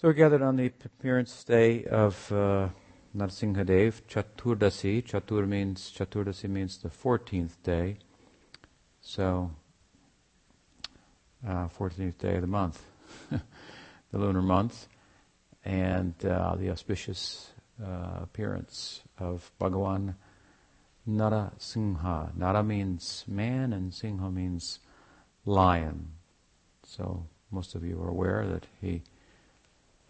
So we're gathered on the appearance day of uh, Narasimhadev, Chaturdasi. Chatur means, Chaturdasi means the 14th day. So, uh, 14th day of the month, the lunar month, and uh, the auspicious uh, appearance of Bhagavan Narasimha. Nara means man and Singha means lion. So most of you are aware that he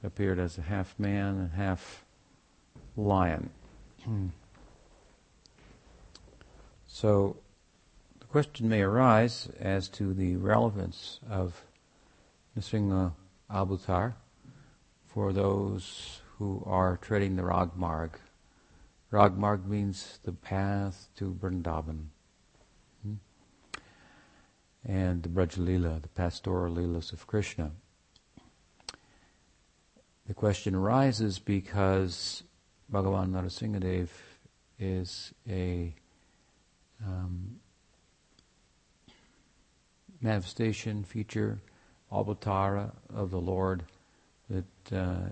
appeared as a half man and half lion. so the question may arise as to the relevance of Nrsimha Avatar for those who are treading the Ragmarg. Ragmarg means the path to Vrindavan. Hmm? And the Brajalila, the pastoral leelas of Krishna. The question arises because Bhagavan Narasimhadev is a um, manifestation, feature, avatara of the Lord that uh,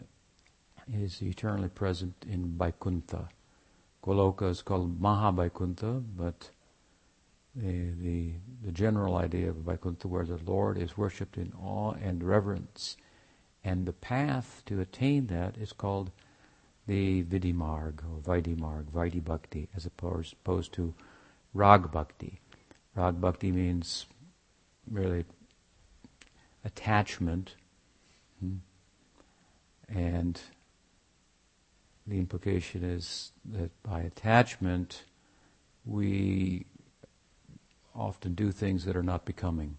is eternally present in Vaikuntha. Goloka is called Maha but the, the, the general idea of Vaikuntha, where the Lord is worshipped in awe and reverence and the path to attain that is called the Vidimarg or Vidimarg, Vaidhi Bhakti, as opposed, opposed to Rag Bhakti. Rag Bhakti means really attachment, hmm? and the implication is that by attachment we often do things that are not becoming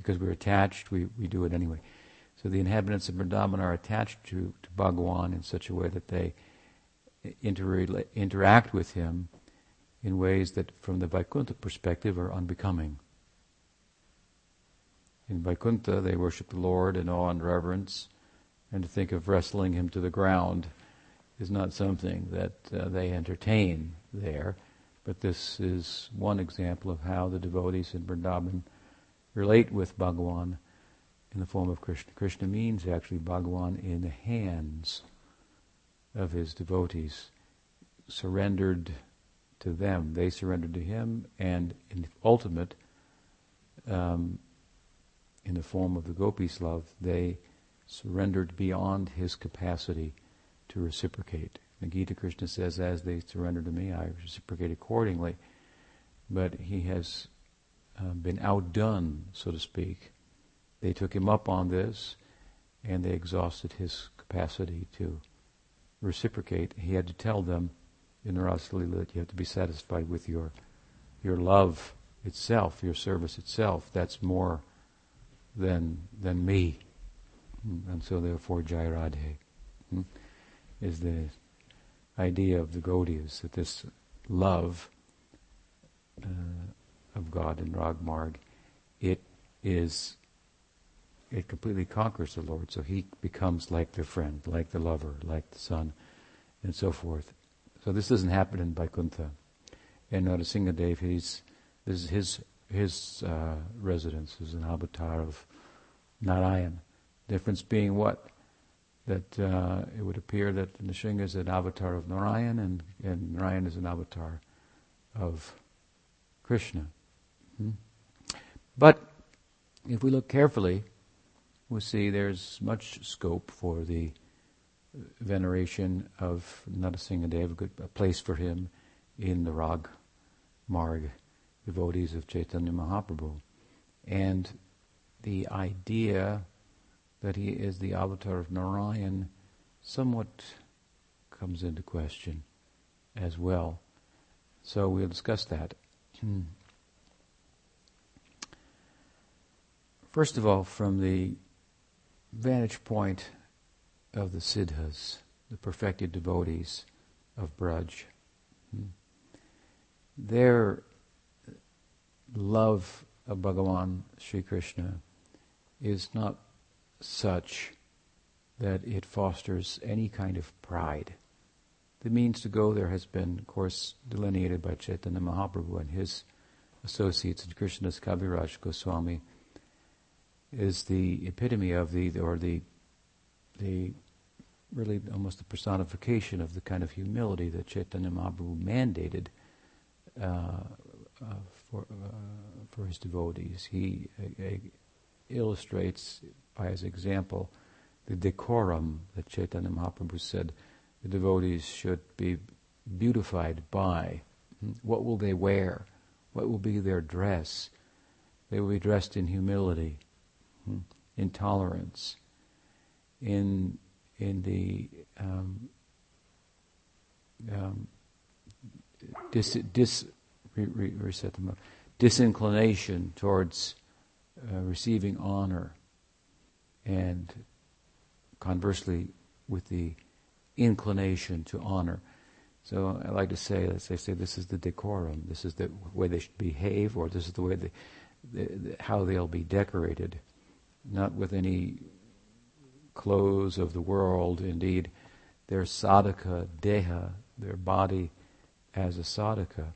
because we're attached, we, we do it anyway. So the inhabitants of Vrindavan are attached to, to Bhagawan in such a way that they inter- interact with him in ways that, from the Vaikuntha perspective, are unbecoming. In Vaikuntha, they worship the Lord in awe and reverence, and to think of wrestling him to the ground is not something that uh, they entertain there. But this is one example of how the devotees in Vrindavan relate with Bhagawan in the form of Krishna. Krishna means actually Bhagawan in the hands of his devotees, surrendered to them. They surrendered to him, and in the ultimate, um, in the form of the gopis' love, they surrendered beyond his capacity to reciprocate. The Gita Krishna says, as they surrender to me, I reciprocate accordingly. But he has uh, been outdone, so to speak. They took him up on this, and they exhausted his capacity to reciprocate. He had to tell them in Rasalila that you have to be satisfied with your your love itself, your service itself. That's more than than me. And so therefore Jai Radhe hmm, is the idea of the Gaudiyas, that this love uh, of God in Ragmarg, it is it completely conquers the Lord. So he becomes like the friend, like the lover, like the son, and so forth. So this doesn't happen in Vaikuntha. And Narasimhadev, he's this is his his uh, residence is an avatar of Narayan. Difference being what? That uh, it would appear that Nrsimha is an avatar of Narayan and, and Narayan is an avatar of Krishna. But if we look carefully, we'll see there's much scope for the veneration of Narasimhadev, a, good, a place for him in the Rag Marg devotees of Chaitanya Mahaprabhu. And the idea that he is the avatar of Narayan somewhat comes into question as well. So we'll discuss that. First of all, from the vantage point of the siddhas, the perfected devotees of Braj, hmm, their love of Bhagavan Sri Krishna is not such that it fosters any kind of pride. The means to go there has been, of course, delineated by Chaitanya Mahaprabhu and his associates, Krishnadas Kaviraj Goswami is the epitome of the, or the, the really almost the personification of the kind of humility that Chaitanya Mahaprabhu mandated uh, uh, for, uh, for his devotees. He illustrates by his example the decorum that Chaitanya Mahaprabhu said the devotees should be beautified by. Hmm? What will they wear? What will be their dress? They will be dressed in humility, hmm? in in in the um, um, dis, dis re, re, reset them up, disinclination towards uh, receiving honor, and conversely, with the inclination to honor. So I like to say, let's say, say this is the decorum, this is the way they should behave, or this is the way they, the, the, how they'll be decorated, not with any clothes of the world. Indeed, their sadhaka deha, their body as a sadhaka,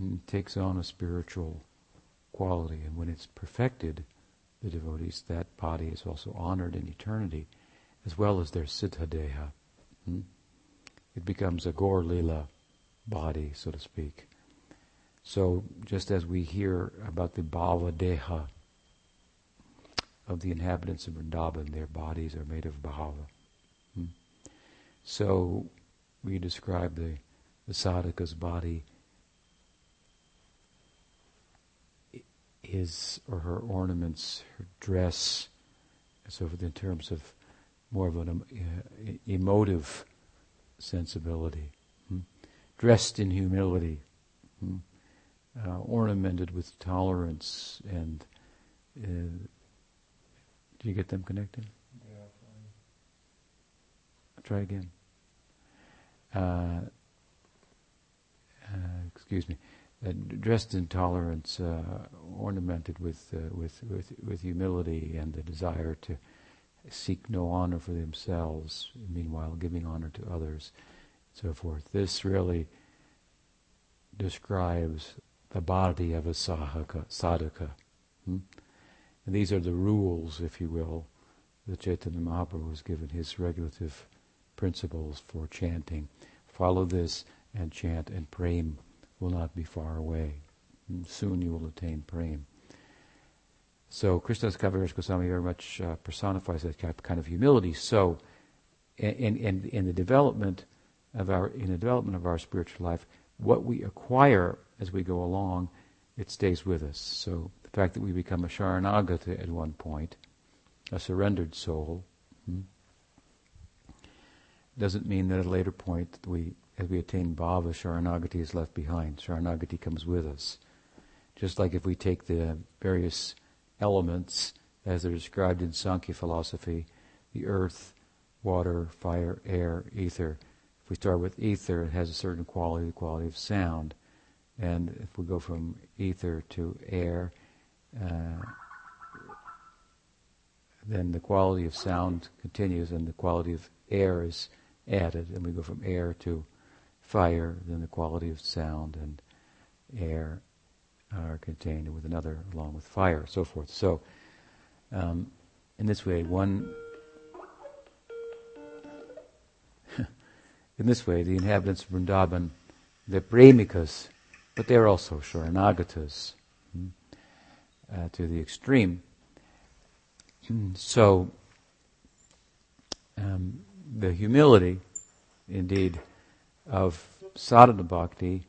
mm, takes on a spiritual quality. And when it's perfected, the devotees, that body is also honored in eternity, as well as their siddha deha. Hmm? It becomes a Gaur Lila body, so to speak. So just as we hear about the Bhava Deha of the inhabitants of Vrindavan, their bodies are made of Bhava. Hmm? So we describe the, the sadhaka's body, his or her ornaments, her dress, so forth in terms of more of an uh, emotive sensibility, hmm? dressed in humility, hmm? uh, ornamented with tolerance and. Uh, did you get them connected? Yeah, fine. Try again. Uh, uh, excuse me. Uh, dressed in tolerance, uh, ornamented with, uh, with with with humility and the desire to seek no honor for themselves, meanwhile giving honor to others, so forth. This really describes the body of a sahaka, sadhaka. Hmm? And these are the rules, if you will, that Chaitanya Mahaprabhu has given his regulative principles for chanting. Follow this and chant, and prem will not be far away. And soon you will attain prem. So Krishnadas Kaviraj Goswami very much uh, personifies that kind of humility. So, in, in, in the development of our in the development of our spiritual life, what we acquire as we go along, it stays with us. So the fact that we become a Sharanagata at one point, a surrendered soul, hmm, doesn't mean that at a later point we, as we attain bhava, Sharanagati is left behind. Sharanagati comes with us. Just like if we take the various elements as they're described in Sankhya philosophy the earth, water, fire, air, ether. If we start with ether, it has a certain quality, the quality of sound. And if we go from ether to air, then the quality of sound continues and the quality of air is added. And we go from air to fire, then the quality of sound and air are contained with another along with fire, so forth. So, um, in this way, one. in this way, the inhabitants of Vrindavan, they're premikas, but they're also sharanagatas hmm, uh, to the extreme. So, um, the humility, indeed, of sadhana bhakti,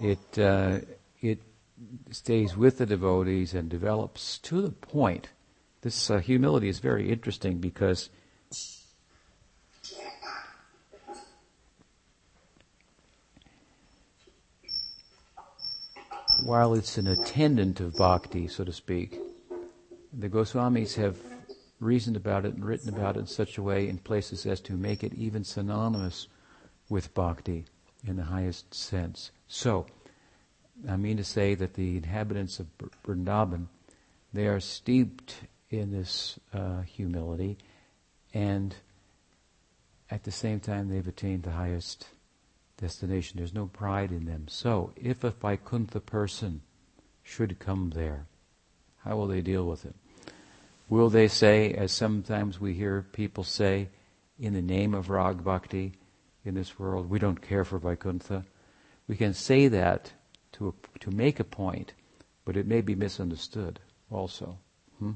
it uh, it stays with the devotees and develops to the point. This uh, humility is very interesting because while it's an attendant of bhakti, so to speak, the Goswamis have reasoned about it and written about it in such a way in places as to make it even synonymous with bhakti in the highest sense. So, I mean to say that the inhabitants of Vrindavan, they are steeped in this uh, humility, and at the same time they've attained the highest destination. There's no pride in them. So, if a Vaikuntha person should come there, how will they deal with it? Will they say, as sometimes we hear people say, in the name of Rag Bhakti in this world, we don't care for Vaikuntha? We can say that to, a, to make a point, but it may be misunderstood also. Hmm?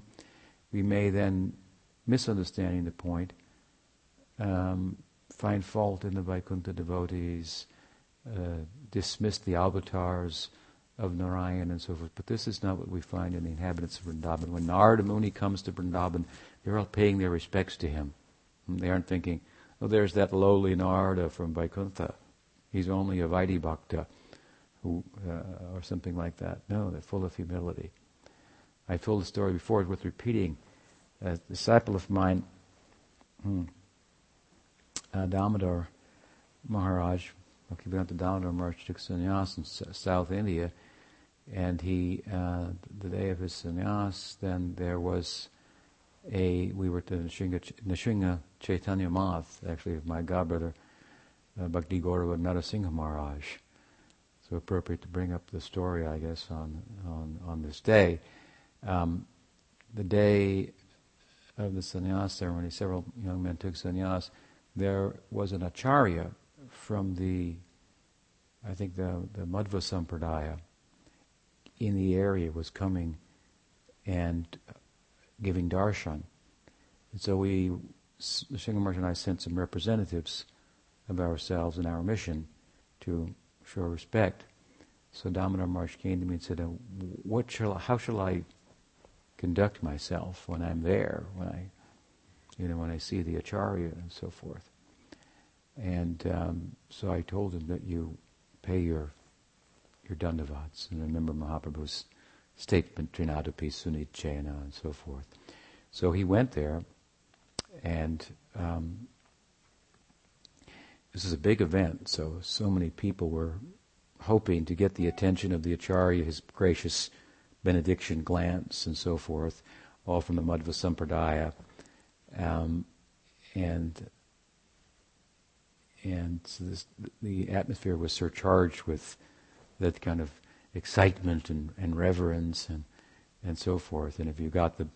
We may then, misunderstanding the point, um, find fault in the Vaikuntha devotees, uh, dismiss the avatars of Narayan and so forth. But this is not what we find in the inhabitants of Vrindavan. When Narada Muni comes to Vrindavan, they're all paying their respects to him. They aren't thinking, oh, there's that lowly Narada from Vaikuntha. He's only a Vaidhi Bhakta who, uh, or something like that. No, they're full of humility. I told the story before, worth repeating. A disciple of mine, hmm, uh, Damodar Maharaj, Bhaktivedanta Damodar Maharaj took sannyas in South India, and he, uh, the day of his sannyas, then there was a, we were to Nishinga, Nishinga Chaitanya Math, actually my godbrother, uh, Bhakti Gaurava Narasingha Maharaj. So appropriate to bring up the story, I guess, on, on, on this day. Um, the day of the sannyas ceremony, several young men took sannyas. There was an acharya from the, I think the, the Madhva Sampradaya in the area was coming and giving darshan. And so we, Shingamart and I sent some representatives of ourselves and our mission to show respect. So Damodar Maharaj came to me and said, "What shall? How shall I conduct myself when I'm there? When I, you know, when I see the acharya and so forth?" And um, so I told him that you pay your your dandavats and remember Mahaprabhu's statement, Trinadapi Sunichena and so forth. So he went there, and um, this is a big event. So so many people were hoping to get the attention of the acharya, his gracious benediction glance and so forth, all from the Madhva Sampradaya, um, and and so this, the atmosphere was surcharged with that kind of excitement and, and reverence and and so forth. And if you got the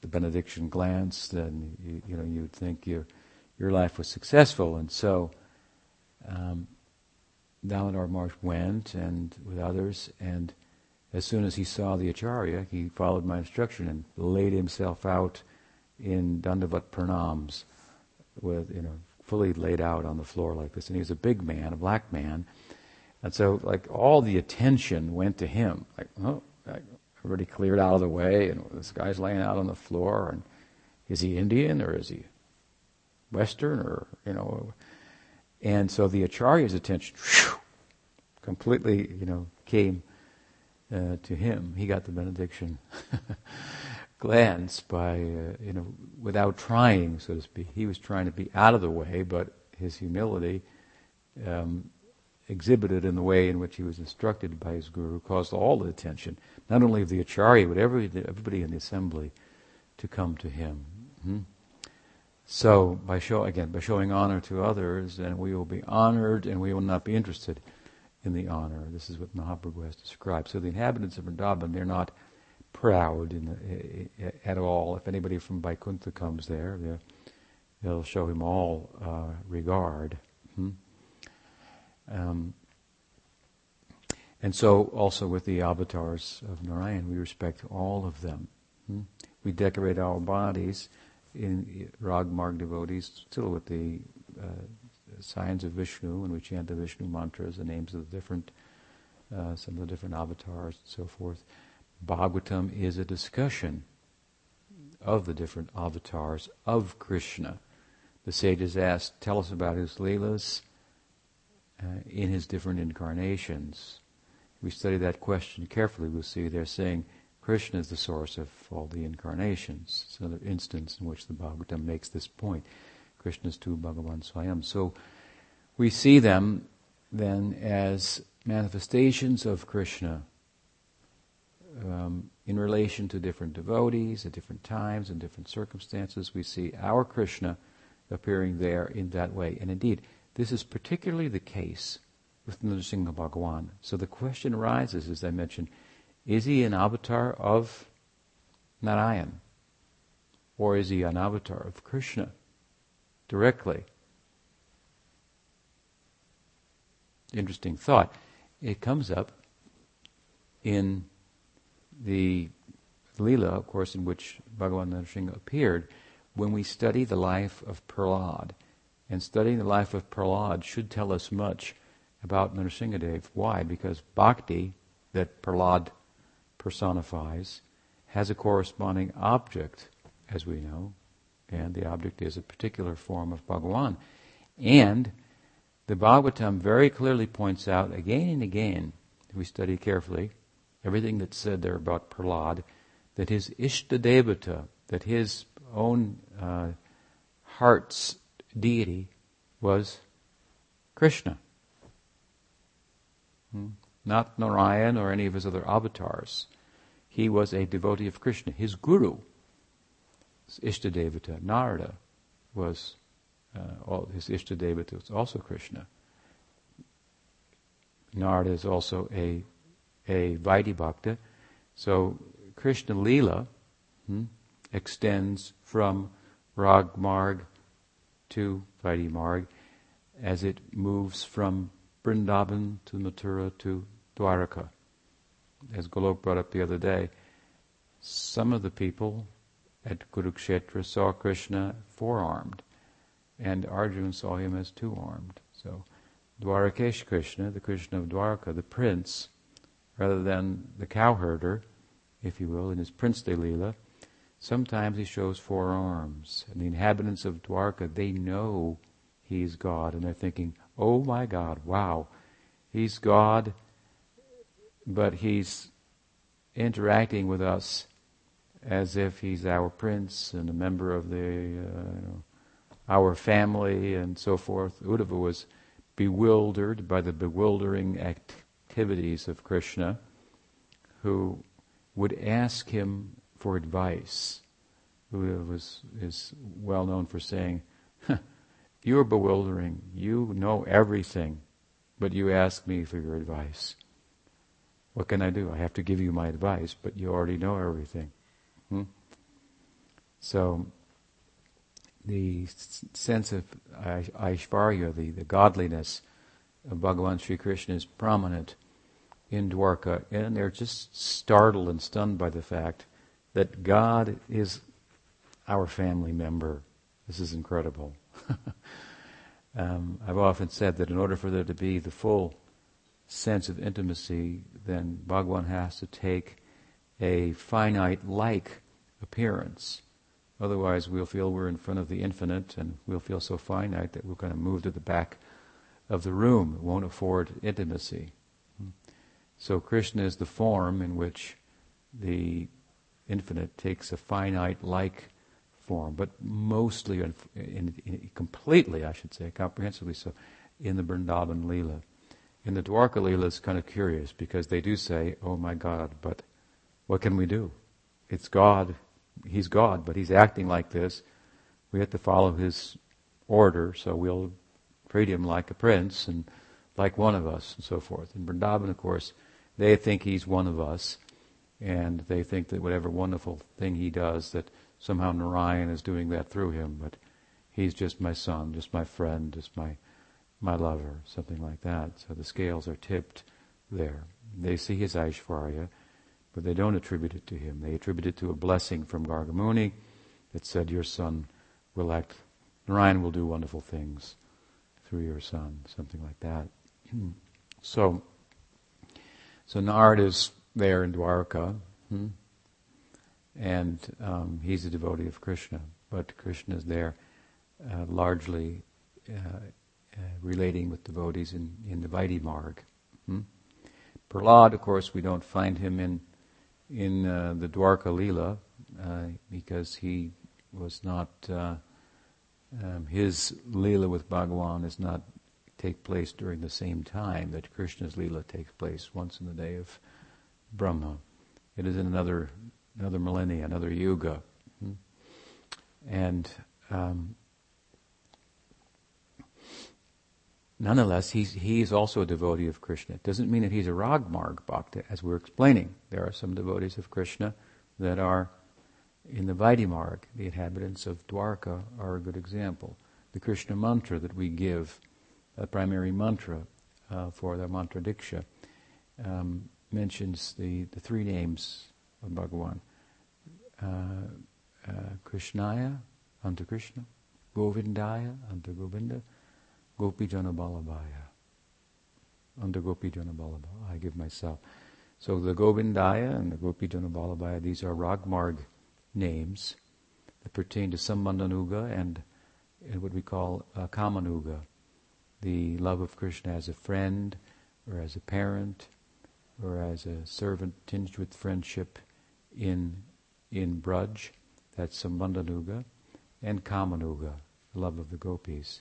the benediction glance, then you, you know you'd think your your life was successful. And so um, Damodar Maharaj went and with others, and as soon as he saw the acharya, he followed my instruction and laid himself out in dandavat pranams, with you know fully laid out on the floor like this. And he was a big man, a black man, and so like all the attention went to him. Like oh, everybody cleared out of the way, and this guy's laying out on the floor, and is he Indian or is he Western or you know? And so the acharya's attention whew, completely, you know, came uh, to him. He got the benediction glance by, uh, you know, without trying, so to speak. He was trying to be out of the way, but his humility um, exhibited in the way in which he was instructed by his guru caused all the attention, not only of the acharya, but every, everybody in the assembly to come to him. Hmm? So, by show again, by showing honor to others, then we will be honored, and we will not be interested in the honor. This is what Mahaprabhu has described. So, the inhabitants of Vrindavan, they're not proud the, at all. If anybody from Vaikuntha comes there, they'll show him all uh, regard. Hmm? Um, and so, also with the avatars of Narayan, we respect all of them. Hmm? We decorate our bodies in Rag Marg devotees, still with the uh, signs of Vishnu, and we chant the Vishnu mantras, the names of the different, uh, some of the different avatars and so forth. Bhagavatam is a discussion of the different avatars of Krishna. The sages asked, tell us about his leelas uh, in his different incarnations. If we study that question carefully, we'll see they're saying Krishna is the source of all the incarnations. It's another instance in which the Bhagavatam makes this point. Krishna is tu Bhagavan Swayam. So we see them then as manifestations of Krishna um, in relation to different devotees at different times and different circumstances. We see our Krishna appearing there in that way. And indeed, this is particularly the case with Nrsimha Bhagawan. So the question arises, as I mentioned, is he an avatar of Narayan? Or is he an avatar of Krishna directly? Interesting thought. It comes up in the Leela, of course, in which Bhagavan Nrsimha appeared, when we study the life of Prahlad. And studying the life of Prahlad should tell us much about Nrsimhadev. Why? Because bhakti, that Prahlad personifies, has a corresponding object, as we know, and the object is a particular form of Bhagavan. And the Bhagavatam very clearly points out again and again, if we study carefully, everything that's said there about Prahlad, that his Ishtadevata, that his own uh, heart's deity was Krishna. Hmm? Not Narayan or any of his other avatars. He was a devotee of Krishna. His guru, Ishtadevata, Narada, was uh, all, his Ishtadevata was also Krishna. Narada is also a a Vaidhi Bhakta. So Krishna Lila hmm, extends from Rag Marg to Vaidhi Marg as it moves from Vrindavan to Mathura to Dwaraka. As Golok brought up the other day, some of the people at Kurukshetra saw Krishna four-armed, and Arjuna saw him as two-armed. So, Dwarakesh Krishna, the Krishna of Dwaraka, the prince, rather than the cowherder, if you will, in his princely Leela, sometimes he shows four arms. And the inhabitants of Dwarka, they know he's God, and they're thinking, oh my God, wow, he's God, but he's interacting with us as if he's our prince and a member of the, uh, you know, our family and so forth. Uddhava was bewildered by the bewildering act- activities of Krishna who would ask him for advice, who was, is well known for saying, You're bewildering. You know everything, but you ask me for your advice. What can I do? I have to give you my advice, but you already know everything. Hmm? So, the sense of Aishvarya, the, the godliness of Bhagavan Sri Krishna is prominent in Dwarka, and they're just startled and stunned by the fact that God is our family member. This is incredible. um, I've often said that in order for there to be the full sense of intimacy, then Bhagavan has to take a finite like appearance. Otherwise, we'll feel we're in front of the infinite and we'll feel so finite that we're going to move to the back of the room. It won't afford intimacy. So Krishna is the form in which the infinite takes a finite like form, but mostly, in, in, in, completely, I should say, comprehensively so, in the Vrindavan Leela. In the Dwarka Leela, it's kind of curious because they do say, oh my God, but what can we do? It's God. He's God, but He's acting like this. We have to follow His order, so we'll treat Him like a prince and like one of us and so forth. In Vrindavan, of course, they think he's one of us, and they think that whatever wonderful thing he does, that somehow Narayan is doing that through him, but he's just my son, just my friend, just my my lover, something like that. So the scales are tipped there. They see his Aishvarya, but they don't attribute it to him. They attribute it to a blessing from Gargamuni that said, Your son will act, Narayan will do wonderful things through your son, something like that. so, so Narad is there in Dwarka, hmm? and um, he's a devotee of Krishna, but Krishna is there uh, largely uh, uh, relating with devotees in, in the Vaidhi Marg. Hmm? Prahlad, of course, we don't find him in in uh, the Dwarka Leela uh, because he was not uh, um, his Leela with Bhagawan is not take place during the same time that Krishna's Leela takes place, once in the day of Brahma. It is in another another millennia, another yuga. Hmm? And um, nonetheless, he's, he's also a devotee of Krishna. It doesn't mean that he's a Ragmarg Bhakta, as we're explaining. There are some devotees of Krishna that are in the Vaidimarg, the inhabitants of Dwarka are a good example. The Krishna mantra that we give, a primary mantra uh, for the mantra diksha, um, mentions the, the three names of Bhagavan. Uh, uh, Krishnaya, unto Krishna, Govindaya, unto Govinda, Gopijana Balabhaya, unto Gopijana I give myself. So the Govindaya and the Gopijana Balabhaya, these are Ragmarg names that pertain to Sambandhanuga and, and what we call uh, Kamanuga, the love of Krishna as a friend or as a parent or as a servant tinged with friendship in in Braj, that's Sambandhanuga, and Kamanuga, the love of the gopis.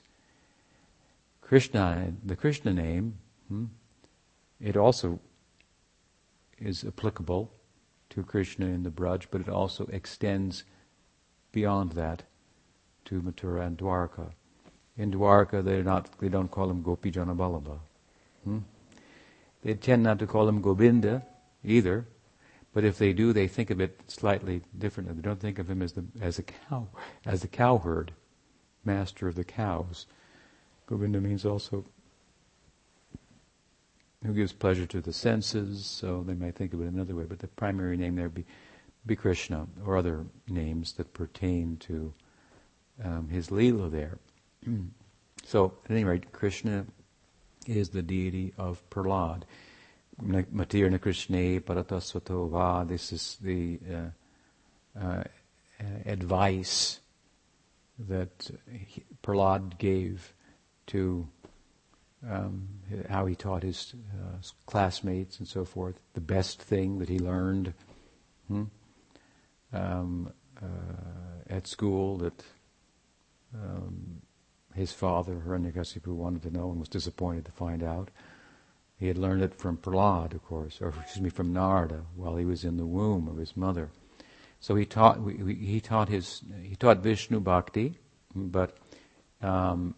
Krishna, the Krishna name, hmm, it also is applicable to Krishna in the Braj, but it also extends beyond that to Mathura and Dwarka. In Dwarka, they're not, they don't call him Gopi Janabalaba. Hmm? They tend not to call him Govinda either, but if they do, they think of it slightly differently. They don't think of him as the as a cow, as the cowherd, master of the cows. Govinda means also who gives pleasure to the senses, so they might think of it another way, but the primary name there be, be Krishna, or other names that pertain to um, his Leela there. So, at any rate, Krishna is the deity of Prahlad. Matirna Krishna Paratasvato Va, this is the uh, uh, advice that he, Prahlad gave to um, how he taught his uh, classmates and so forth, the best thing that he learned hmm? um, uh, at school that um, his father, Hiranyakasipu, wanted to know and was disappointed to find out. He had learned it from Prahlad, of course, or excuse me, from Narada while he was in the womb of his mother. So he taught he taught his he taught Vishnu Bhakti, but um,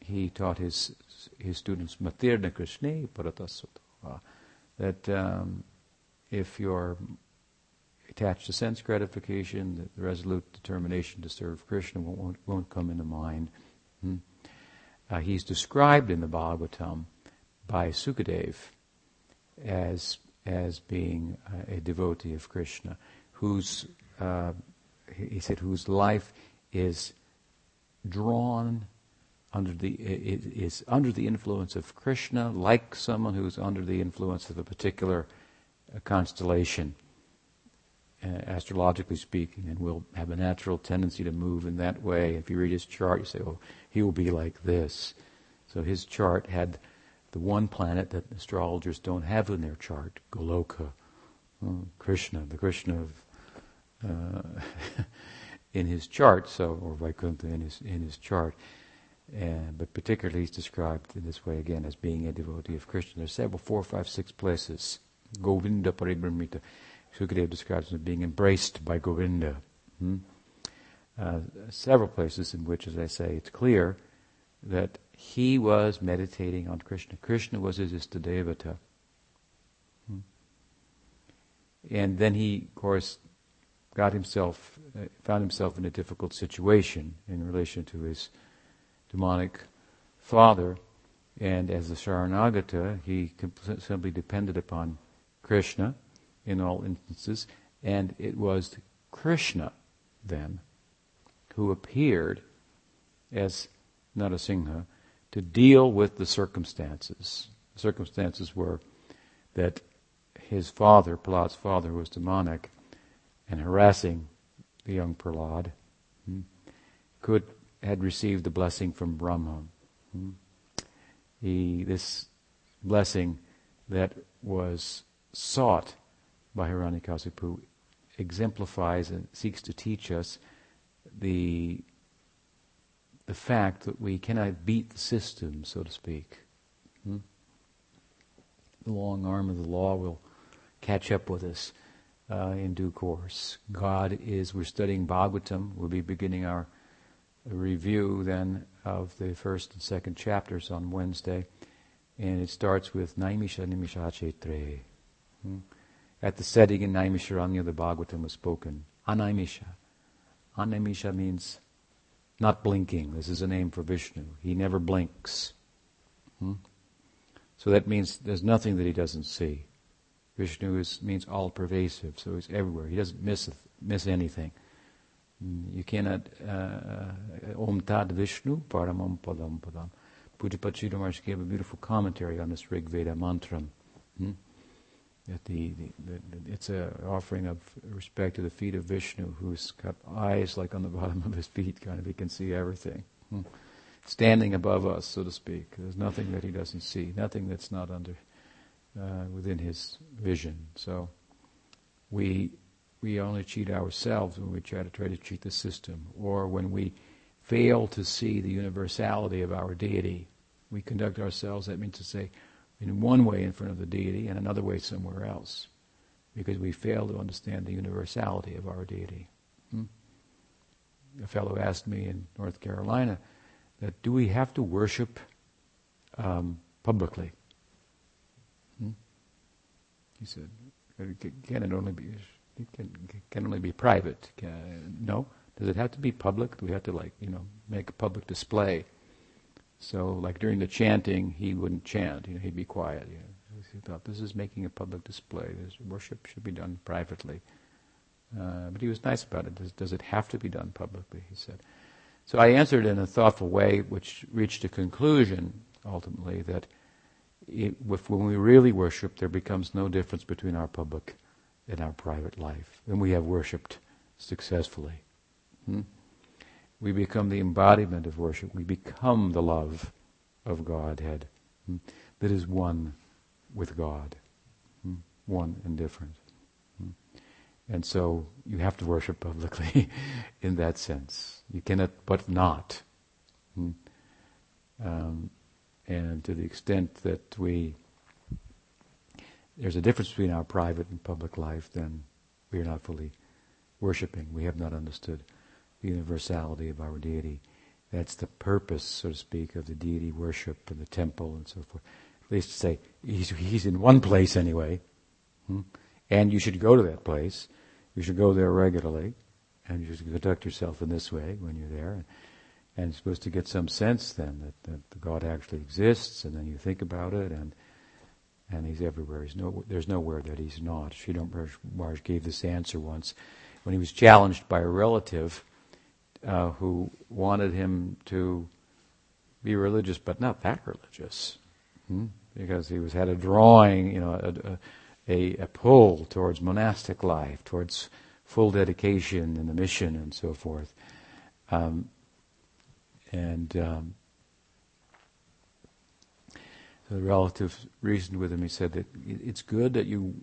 he taught his his students Matirna Krishna Paratasvata, that um, if you're attached to sense gratification, the resolute determination to serve Krishna won't, won't come into mind. Hmm? Uh, he's described in the Bhagavatam by Sukadev as as being uh, a devotee of Krishna, whose uh, he said whose life is drawn under the is under the influence of Krishna, like someone who's under the influence of a particular uh, constellation, uh, astrologically speaking, and will have a natural tendency to move in that way. If you read his chart, you say, "Oh, he will be like this." So his chart had the one planet that astrologers don't have in their chart, Goloka, uh, Krishna, the Krishna of, uh, in his chart, so or Vaikuntha in his in his chart. And, but particularly he's described in this way again as being a devotee of Krishna. There's several, four, five, six places. Govinda Paribramita. Sukadeva describes him as being embraced by Govinda. Hmm? Uh, several places in which, as I say, it's clear that he was meditating on Krishna. Krishna was his Istadevata. Hmm? And then he, of course, got himself, uh, found himself in a difficult situation in relation to his demonic father, and as a Sharanagata, he simply depended upon Krishna in all instances, and it was Krishna then who appeared as Narasimha to deal with the circumstances. The circumstances were that his father, Prahlad's father, was demonic and harassing the young Prahlad, hmm, could had received the blessing from Brahma. Hmm? He, this blessing that was sought by Hiranyakasipu exemplifies and seeks to teach us the the fact that we cannot beat the system, so to speak. Hmm? The long arm of the law will catch up with us uh, in due course. God is, we're studying Bhagavatam, we'll be beginning our review then of the first and second chapters on Wednesday, and it starts with Naimisha Nimishachetre. Hmm? At the setting in Naimisharanya, the Bhagavatam was spoken Animisha. Animisha means not blinking. This is a name for Vishnu. He never blinks. Hmm? So that means there's nothing that he doesn't see. Vishnu is, means all pervasive, so he's everywhere. He doesn't miss miss anything. Hmm, you cannot uh, Om Tad Vishnu Paramam Padam Padam. Pujapachita Maharaj gave a beautiful commentary on this Rig Veda mantra. Hmm? That the, the, the, it's an offering of respect to the feet of Vishnu, who's got eyes like on the bottom of his feet, kind of he can see everything. Hmm. Standing above us, so to speak. There's nothing that he doesn't see, nothing that's not under uh, within his vision. So we we only cheat ourselves when we try to try to cheat the system, or when we fail to see the universality of our deity. We conduct ourselves, that means to say, in one way in front of the deity and another way somewhere else, because we fail to understand the universality of our deity. Hmm? A fellow asked me in North Carolina that do we have to worship um, publicly? Hmm? He said, can it only be it can, can only be private? Can, no. Does it have to be public? Do we have to like you know make a public display? So, like during the chanting, he wouldn't chant. You know, he'd be quiet. You know. He thought this is making a public display. This worship should be done privately. Uh, but he was nice about it. Does, does, it have to be done publicly? He said. So I answered in a thoughtful way, which reached a conclusion ultimately that it, if, when we really worship, there becomes no difference between our public and our private life. and we have worshipped successfully. Hmm? We become the embodiment of worship. We become the love of Godhead hmm, that is one with God, hmm, one and different. Hmm. And so you have to worship publicly in that sense. You cannot but not. Um, and to the extent that we, there's a difference between our private and public life, then we are not fully worshiping. We have not understood the universality of our deity. That's the purpose, so to speak, of the deity worship and the temple and so forth. At least to say, he's, he's in one place anyway, hmm? and you should go to that place. You should go there regularly, and you should conduct yourself in this way when you're there. And, and you're supposed to get some sense then that, that the God actually exists, and then you think about it, and and He's everywhere. He's no, there's nowhere that He's not. Sridhar Maharaj gave this answer once when he was challenged by a relative uh, who wanted him to be religious, but not that religious, hmm? because he was had a drawing, you know, a, a, a, pull towards monastic life, towards full dedication in the mission, and so forth. Um, and um, the relative reasoned with him. He said that it's good that you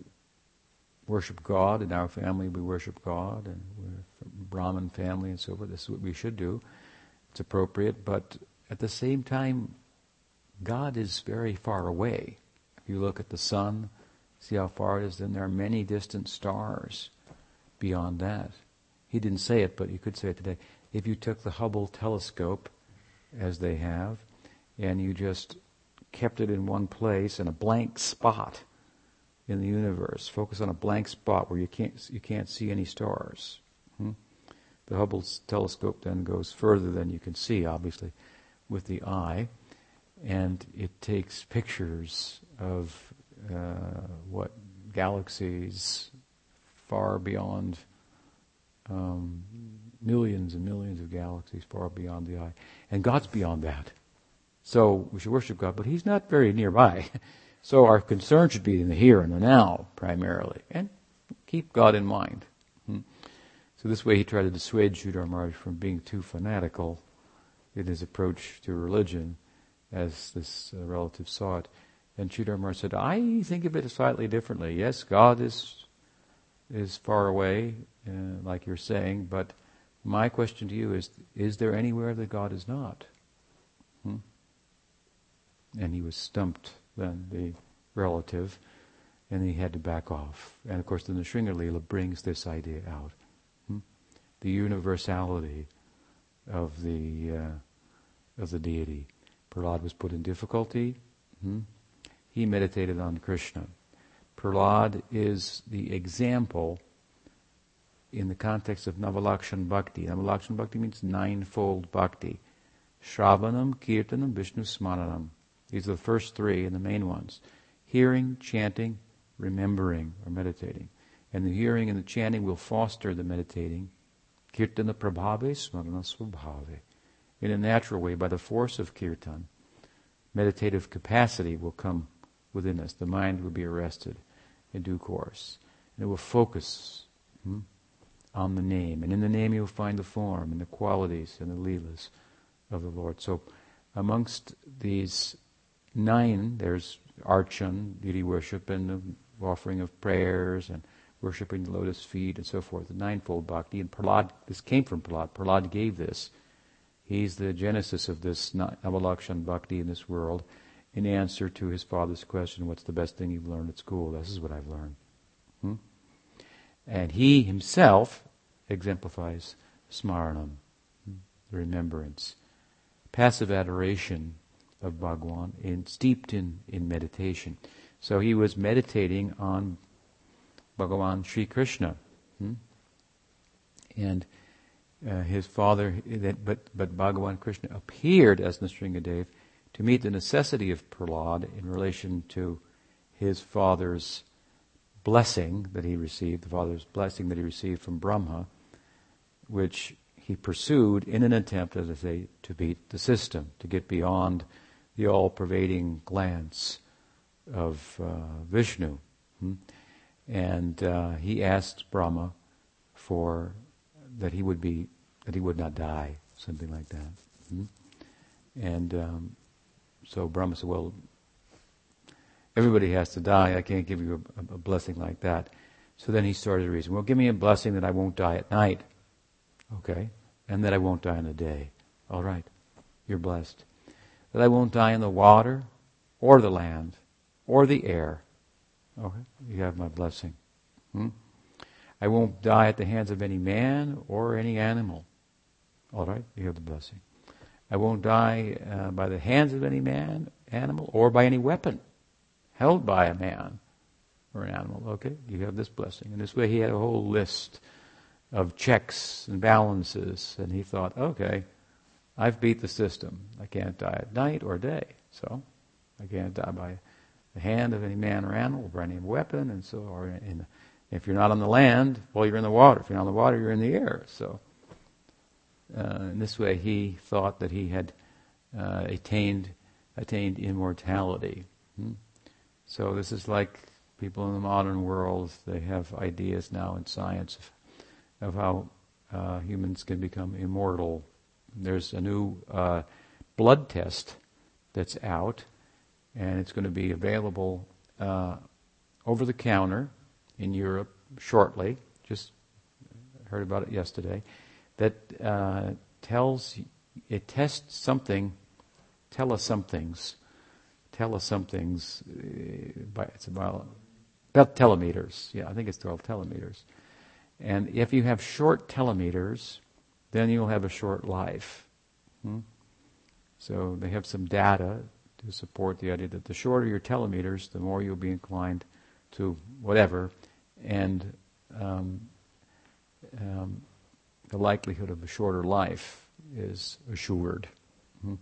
worship God. In our family, we worship God, and we're Brahmin family and so forth. This is what we should do. It's appropriate, but at the same time, God is very far away. If you look at the sun, see how far it is, then there are many distant stars beyond that. He didn't say it, but you could say it today. If you took the Hubble telescope, as they have, and you just kept it in one place in a blank spot, in the universe. Focus on a blank spot where you can't you can't see any stars. Hmm? The Hubble telescope then goes further than you can see, obviously, with the eye, and it takes pictures of uh, what galaxies far beyond um, millions and millions of galaxies far beyond the eye, and God's beyond that. So we should worship God, but He's not very nearby. So our concern should be in the here and the now primarily, and keep God in mind. Hmm. So this way he tried to dissuade Sridhar Maharaj from being too fanatical in his approach to religion, as this uh, relative saw it. And Sridhar Maharaj said, I think of it slightly differently. Yes, God is is far away, uh, like you're saying, but my question to you is, is there anywhere that God is not? Hmm? And he was stumped than the relative, and he had to back off. And of course, then the Nrsinga Lila brings this idea out? The universality of the uh, of the deity. Prahlad was put in difficulty. Hmm? He meditated on Krishna. Prahlad is the example in the context of Navalakshan Bhakti. Navalakshan Bhakti means ninefold Bhakti. Shravanam, Kirtanam, Vishnu Smaranam. These are the first three and the main ones. Hearing, chanting, remembering, or meditating. And the hearing and the chanting will foster the meditating. Kirtana prabhave, smarana swabhave. In a natural way, by the force of kirtan, meditative capacity will come within us. The mind will be arrested in due course. And it will focus hmm, on the name. And in the name you'll find the form and the qualities and the leelas of the Lord. So amongst these nine, there's archan, deity worship, and the offering of prayers, and worshipping the lotus feet, and so forth. The ninefold bhakti. And Prahlad, this came from Prahlad. Prahlad gave this. He's the genesis of this Navalakshan bhakti in this world in answer to his father's question, what's the best thing you've learned at school? This is what I've learned. Hmm? And he himself exemplifies smaranam, hmm? the remembrance, passive adoration of Bhagwan, in, steeped in, in meditation. So he was meditating on Bhagavan Sri Krishna. Hmm? And uh, his father, but, but Bhagavan Krishna appeared as Nrsingadev to meet the necessity of Prahlad in relation to his father's blessing that he received, the father's blessing that he received from Brahma, which he pursued in an attempt, as I say, to beat the system, to get beyond the all-pervading glance of uh, Vishnu. Hmm? And uh, he asked Brahma for that he would be that he would not die, something like that. Hmm? And um, so Brahma said, well, everybody has to die. I can't give you a, a, blessing like that. So then he started to reason, well, give me a blessing that I won't die at night. Okay. And that I won't die in the day. All right. You're blessed. That I won't die in the water or the land or the air. Okay. You have my blessing. Hmm? I won't die at the hands of any man or any animal. All right. You have the blessing. I won't die uh, by the hands of any man, animal, or by any weapon held by a man or an animal. Okay, you have this blessing. And this way he had a whole list of checks and balances, and he thought, okay, I've beat the system. I can't die at night or day, so I can't die by the hand of any man or animal, or any weapon, and so, or in, if you're not on the land, well, you're in the water. If you're not on the water, you're in the air. So uh, in this way, he thought that he had uh, attained attained immortality. Hmm? So this is like people in the modern world; they have ideas now in science of, of how uh, humans can become immortal. There's a new uh, blood test that's out, and it's going to be available uh, over the counter in Europe shortly. Just heard about it yesterday that uh, tells, it tests something, tell us somethings, tell us somethings, uh, by, it's about, about telomeres. Yeah, I think it's 12 telomeres. And if you have short telomeres, then you'll have a short life. Hmm? So they have some data to support the idea that the shorter your telomeres, the more you'll be inclined to whatever, and um, um, the likelihood of a shorter life is assured. Mm-hmm.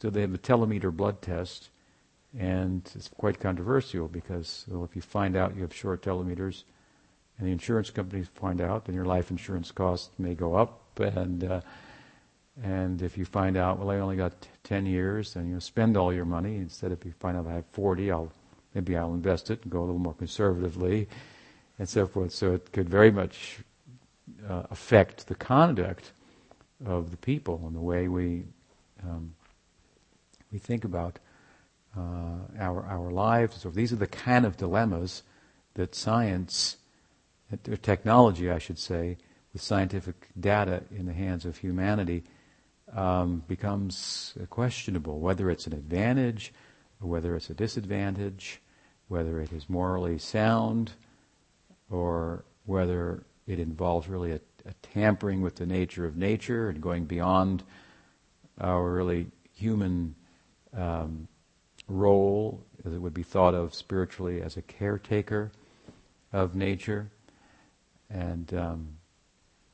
So they have a telomere blood test, and it's quite controversial because well, if you find out you have short telomeres, and the insurance companies find out, then your life insurance costs may go up, and uh, and if you find out, well, I only got t- ten years, then you spend all your money. Instead, if you find out I have forty, I'll maybe I'll invest it and go a little more conservatively, and so forth. So it could very much uh, affect the conduct of the people and the way we um, we think about uh, our our lives. So these are the kind of dilemmas that science, or technology, I should say, with scientific data in the hands of humanity, um, becomes questionable. Whether it's an advantage, or whether it's a disadvantage, whether it is morally sound, or whether it involves really a, a tampering with the nature of nature and going beyond our really human um, role, as it would be thought of spiritually as a caretaker of nature. And um,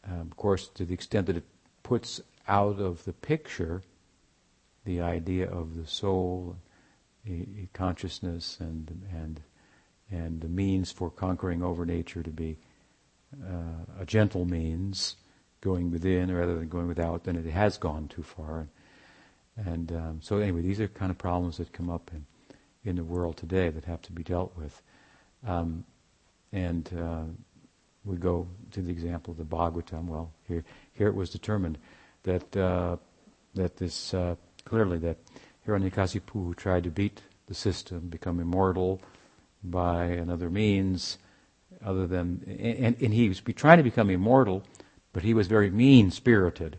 um, of course, to the extent that it puts out of the picture the idea of the soul, a, consciousness, and and and the means for conquering over nature to be uh, a gentle means, going within rather than going without, then it has gone too far. And um, so, anyway, these are kind of problems that come up in in the world today that have to be dealt with. Um, and uh, we go to the example of the Bhagavatam. Well, here here it was determined that uh, that this uh, clearly that Hiranyakasipu who tried to beat the system, become immortal by another means, other than and, and he was trying to become immortal, but he was very mean spirited.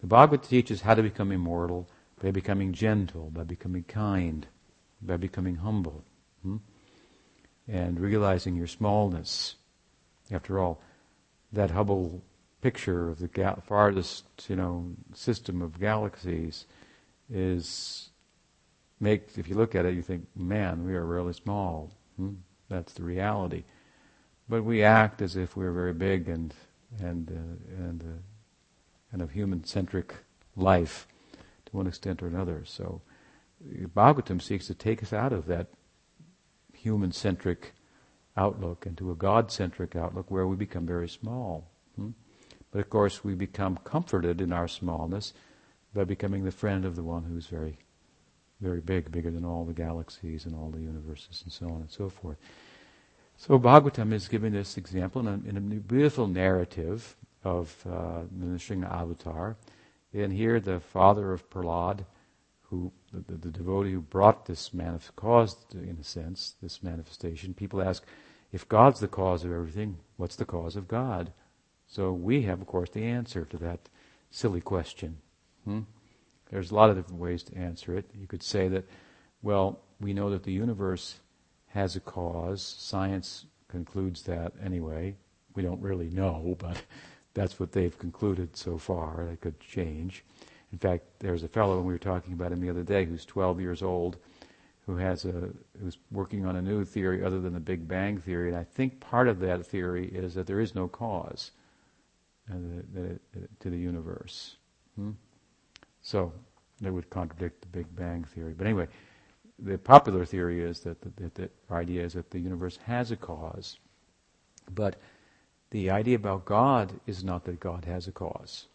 The Bhagavad teaches how to become immortal by becoming gentle, by becoming kind, by becoming humble, hmm? and realizing your smallness. After all, that Hubble picture of the ga- farthest, you know, system of galaxies is make. If you look at it, you think, "Man, we are really small." Hmm? That's the reality. But we act as if we're very big and and uh, and uh, kind of human-centric life to one extent or another. So Bhagavatam seeks to take us out of that human-centric outlook into a God-centric outlook where we become very small. Hmm? But of course, we become comforted in our smallness by becoming the friend of the one who's very, very big, bigger than all the galaxies and all the universes and so on and so forth. So Bhagavatam is giving this example in a, in a beautiful narrative of uh, the Nrsimha avatar. And here the father of Prahlad, who the, the, the devotee who brought this manif- caused, in a sense, this manifestation. People ask, if God's the cause of everything, what's the cause of God? So we have, of course, the answer to that silly question. Hmm? There's a lot of different ways to answer it. You could say that, well, we know that the universe has a cause. Science concludes that anyway. We don't really know, but that's what they've concluded so far. That could change. In fact, there's a fellow, and we were talking about him the other day, who's 12 years old, who has a who's working on a new theory other than the Big Bang theory, and I think part of that theory is that there is no cause uh, to the universe. Hmm? So that would contradict the Big Bang theory. But anyway, the popular theory is that the, that the idea is that the universe has a cause, but the idea about God is not that God has a cause.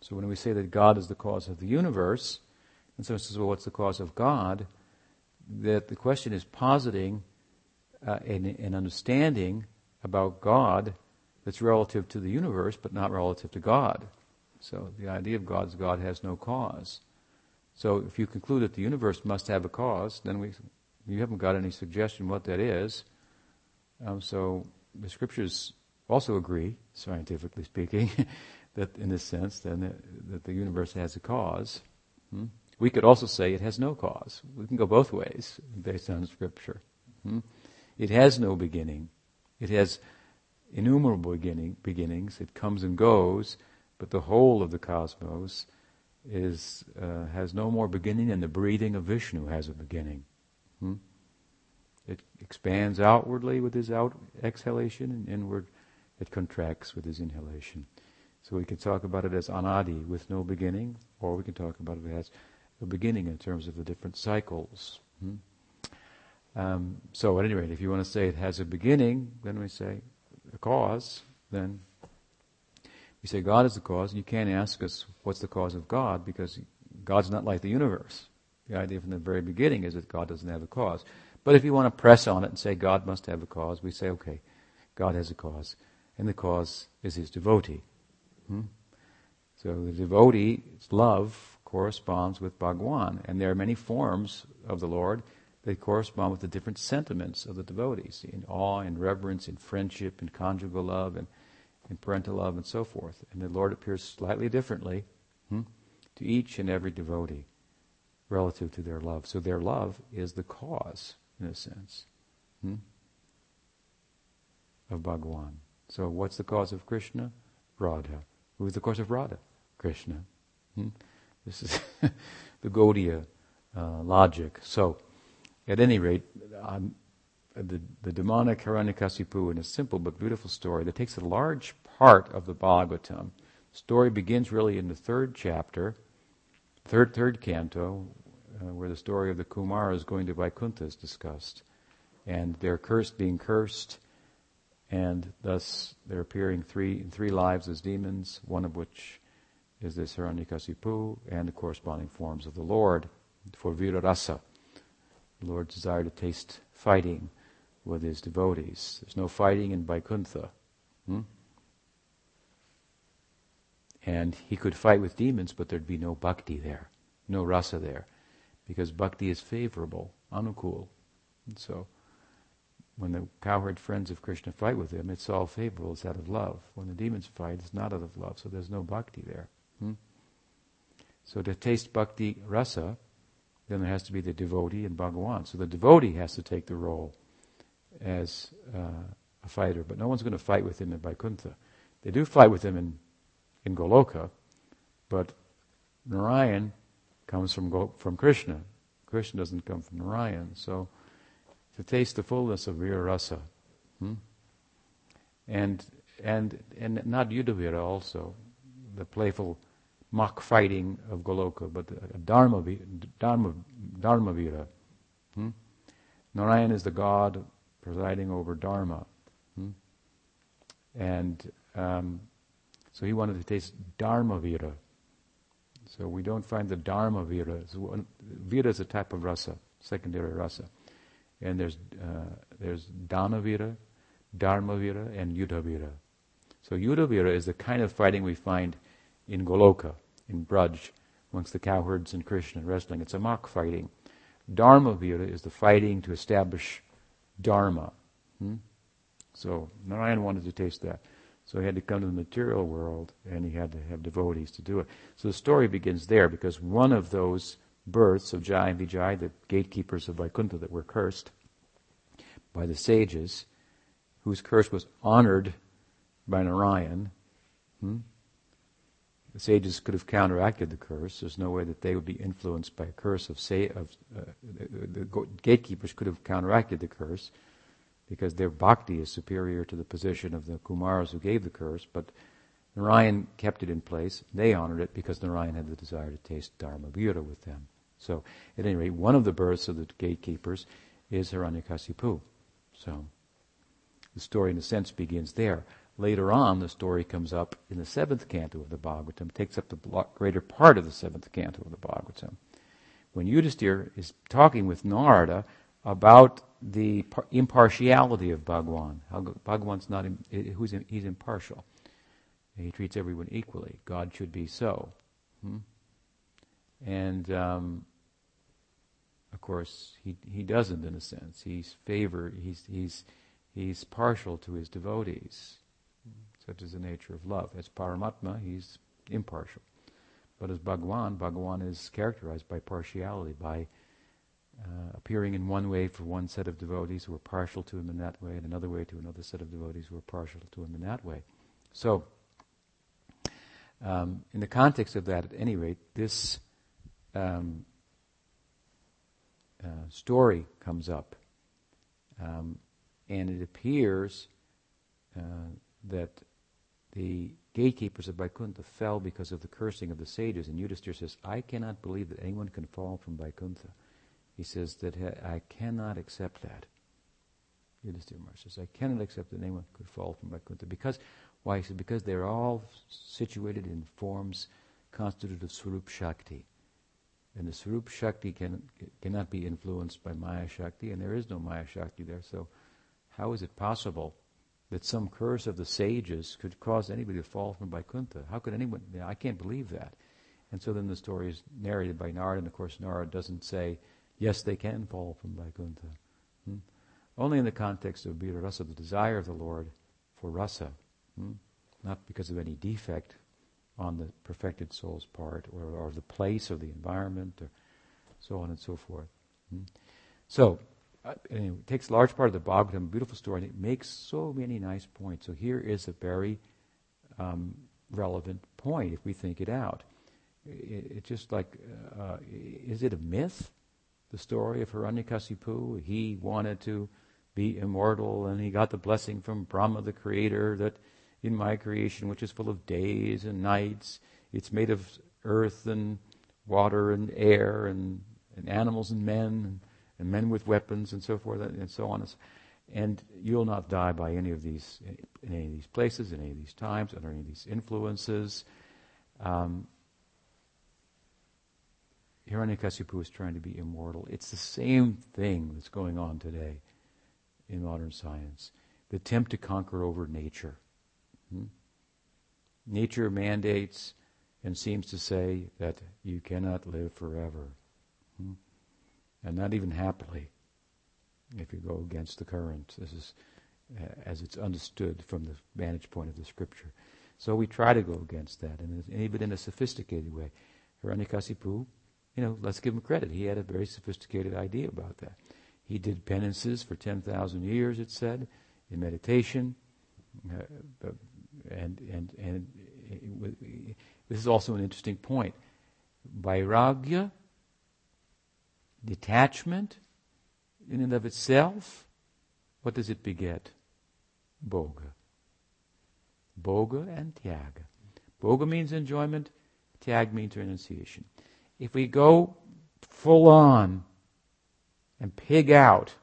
So when we say that God is the cause of the universe, and someone says, well, what's the cause of God? That the question is positing uh, an, an understanding about God that's relative to the universe, but not relative to God. So the idea of God's God has no cause. So if you conclude that the universe must have a cause, then we, you haven't got any suggestion what that is. Um, so the scriptures also agree, scientifically speaking, that in this sense, then that, that the universe has a cause. Hmm? We could also say it has no cause. We can go both ways based on scripture. Hmm? It has no beginning. It has innumerable beginning, beginnings. It comes and goes, but the whole of the cosmos is uh, has no more beginning than the breathing of Vishnu has a beginning. Hmm? It expands outwardly with his out exhalation, and inward it contracts with his inhalation. So we can talk about it as anadi, with no beginning, or we can talk about it as a beginning in terms of the different cycles. Hmm? Um, so at any rate, if you want to say it has a beginning, then we say a cause, then we say God is the cause, and you can't ask us what's the cause of God because God's not like the universe. The idea from the very beginning is that God doesn't have a cause. But if you want to press on it and say God must have a cause, we say, okay, God has a cause, and the cause is his devotee. Hmm? So the devotee's love corresponds with Bhagwan, and there are many forms of the Lord that correspond with the different sentiments of the devotees in awe, in reverence, in friendship, in conjugal love, and in parental love, and so forth. And the Lord appears slightly differently hmm, to each and every devotee relative to their love. So their love is the cause, in a sense, hmm, of Bhagwan. So what's the cause of Krishna? Radha. Who is the cause of Radha? Krishna. Hmm? This is the Gaudiya uh, logic. So, at any rate, I'm the, the demonic Hiranyakasipu in a simple but beautiful story that takes a large part of the Bhagavatam. The story begins really in the third chapter, third third canto, uh, where the story of the Kumaras going to Vaikuntha is discussed, and they're cursed, being cursed, and thus they're appearing three in three lives as demons, one of which is this Hiranyakasipu, and the corresponding forms of the Lord for Virarasa. The Lord's desire to taste fighting with his devotees. There's no fighting in Vaikuntha. Hmm? And he could fight with demons, but there'd be no bhakti there, no rasa there, because bhakti is favorable, anukul. And so, when the cowherd friends of Krishna fight with him, it's all favorable, it's out of love. When the demons fight, it's not out of love, so there's no bhakti there. Hmm? So to taste bhakti rasa, then there has to be the devotee and Bhagawan. So the devotee has to take the role as uh, a fighter, but no one's going to fight with him in Vaikuntha. They do fight with him in, in Goloka, but Narayan comes from, Go- from Krishna. Krishna doesn't come from Narayan. So to taste the fullness of Vira Rasa. Hmm? And, and, and not Yudhavira also, the playful mock fighting of Goloka, but Dharma, Dharma, Dharma Vira. Hmm? Narayan is the god presiding over Dharma. Hmm? And um, so he wanted to taste Dharma Vira. So we don't find the Dharma Vira. Vira is a type of rasa, secondary rasa. And there's, uh, there's Dana Vira, Dharma Vira, and Yuddha Vira. So Yuddha Vira is the kind of fighting we find in Goloka, in Braj, amongst the cowherds and Krishna wrestling. It's a mock fighting. Dharma Vira is the fighting to establish Dharma. Hmm? So Narayan wanted to taste that. So he had to come to the material world and he had to have devotees to do it. So the story begins there because one of those births of Jai and Vijay, the gatekeepers of Vaikuntha that were cursed by the sages, whose curse was honored by Narayan, hmm? The sages could have counteracted the curse. There's no way that they would be influenced by a curse of say of uh, the, the, gatekeepers could have counteracted the curse because their bhakti is superior to the position of the Kumaras who gave the curse. But Narayan kept it in place. They honored it because Narayan had the desire to taste Dharma Vira with them. So, at any rate, one of the births of the gatekeepers is Hiranyakasipu. So, the story, in a sense, begins there. Later on, the story comes up in the seventh canto of the Bhagavatam, takes up the greater part of the seventh canto of the Bhagavatam. When Yudhisthira is talking with Narada about the impartiality of Bhagwan, how Bhagwan's not, who's he's impartial. He treats everyone equally. God should be so. Hmm? And um, of course, he he doesn't in a sense. He's favor. He's he's he's partial to his devotees. Such is the nature of love. As Paramatma, he's impartial. But as Bhagwan, Bhagwan is characterized by partiality, by uh, appearing in one way for one set of devotees who are partial to him in that way, and another way to another set of devotees who are partial to him in that way. So, um, in the context of that, at any rate, this um, uh, story comes up, um, and it appears uh, that the gatekeepers of Vaikuntha fell because of the cursing of the sages. And Yudhisthira says, I cannot believe that anyone can fall from Vaikuntha. He says that I cannot accept that. Yudhisthira Maharaj says, I cannot accept that anyone could fall from Vaikuntha. Because, why? He says, because they're all situated in forms constituted of Swarup Shakti. And the Swarup Shakti can, cannot be influenced by Maya Shakti, and there is no Maya Shakti there. So, how is it possible that some curse of the sages could cause anybody to fall from Vaikuntha. How could anyone? You know, I can't believe that. And so then the story is narrated by Narada, and of course Narada doesn't say, yes, they can fall from Vaikuntha. Hmm? Only in the context of Vira Rasa, the desire of the Lord for Rasa, hmm? not because of any defect on the perfected soul's part, or, or the place, or the environment, or so on and so forth. Hmm? So, uh, takes a large part of the Bhagavatam, a beautiful story, and it makes so many nice points. So here is a very um, relevant point if we think it out. It's it just like, uh, is it a myth? The story of Hiranyakasipu. He wanted to be immortal, and he got the blessing from Brahma, the creator, that in my creation, which is full of days and nights, it's made of earth and water and air and, and animals and men and, men with weapons and so forth and so on. And you'll not die by any of these, in any of these places, in any of these times, under any of these influences. Um, Hiranyakasipu is trying to be immortal. It's the same thing that's going on today in modern science. The attempt to conquer over nature. Hmm? Nature mandates and seems to say that you cannot live forever. And not even happily if you go against the current. This is uh, as it's understood from the vantage point of the scripture. So we try to go against that, and even in a sophisticated way. Hiranyakasipu you know, let's give him credit. He had a very sophisticated idea about that. He did penances for 10,000 years, it said, in meditation. Uh, and, and, and it, this is also an interesting point. Vairagya, detachment, in and of itself, what does it beget? Bhoga. Bhoga and Tyaga. Bhoga means enjoyment, Tyag means renunciation if we go full on and pig out,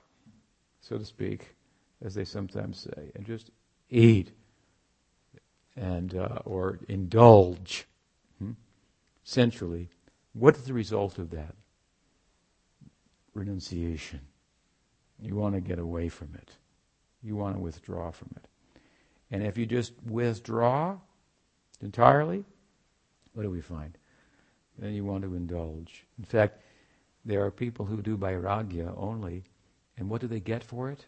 so to speak, as they sometimes say, and just eat and uh, or indulge hmm, sensually, what is the result of that? Renunciation. You want to get away from it. You want to withdraw from it. And if you just withdraw entirely, what do we find? then you want to indulge. In fact, there are people who do vairagya only, and what do they get for it?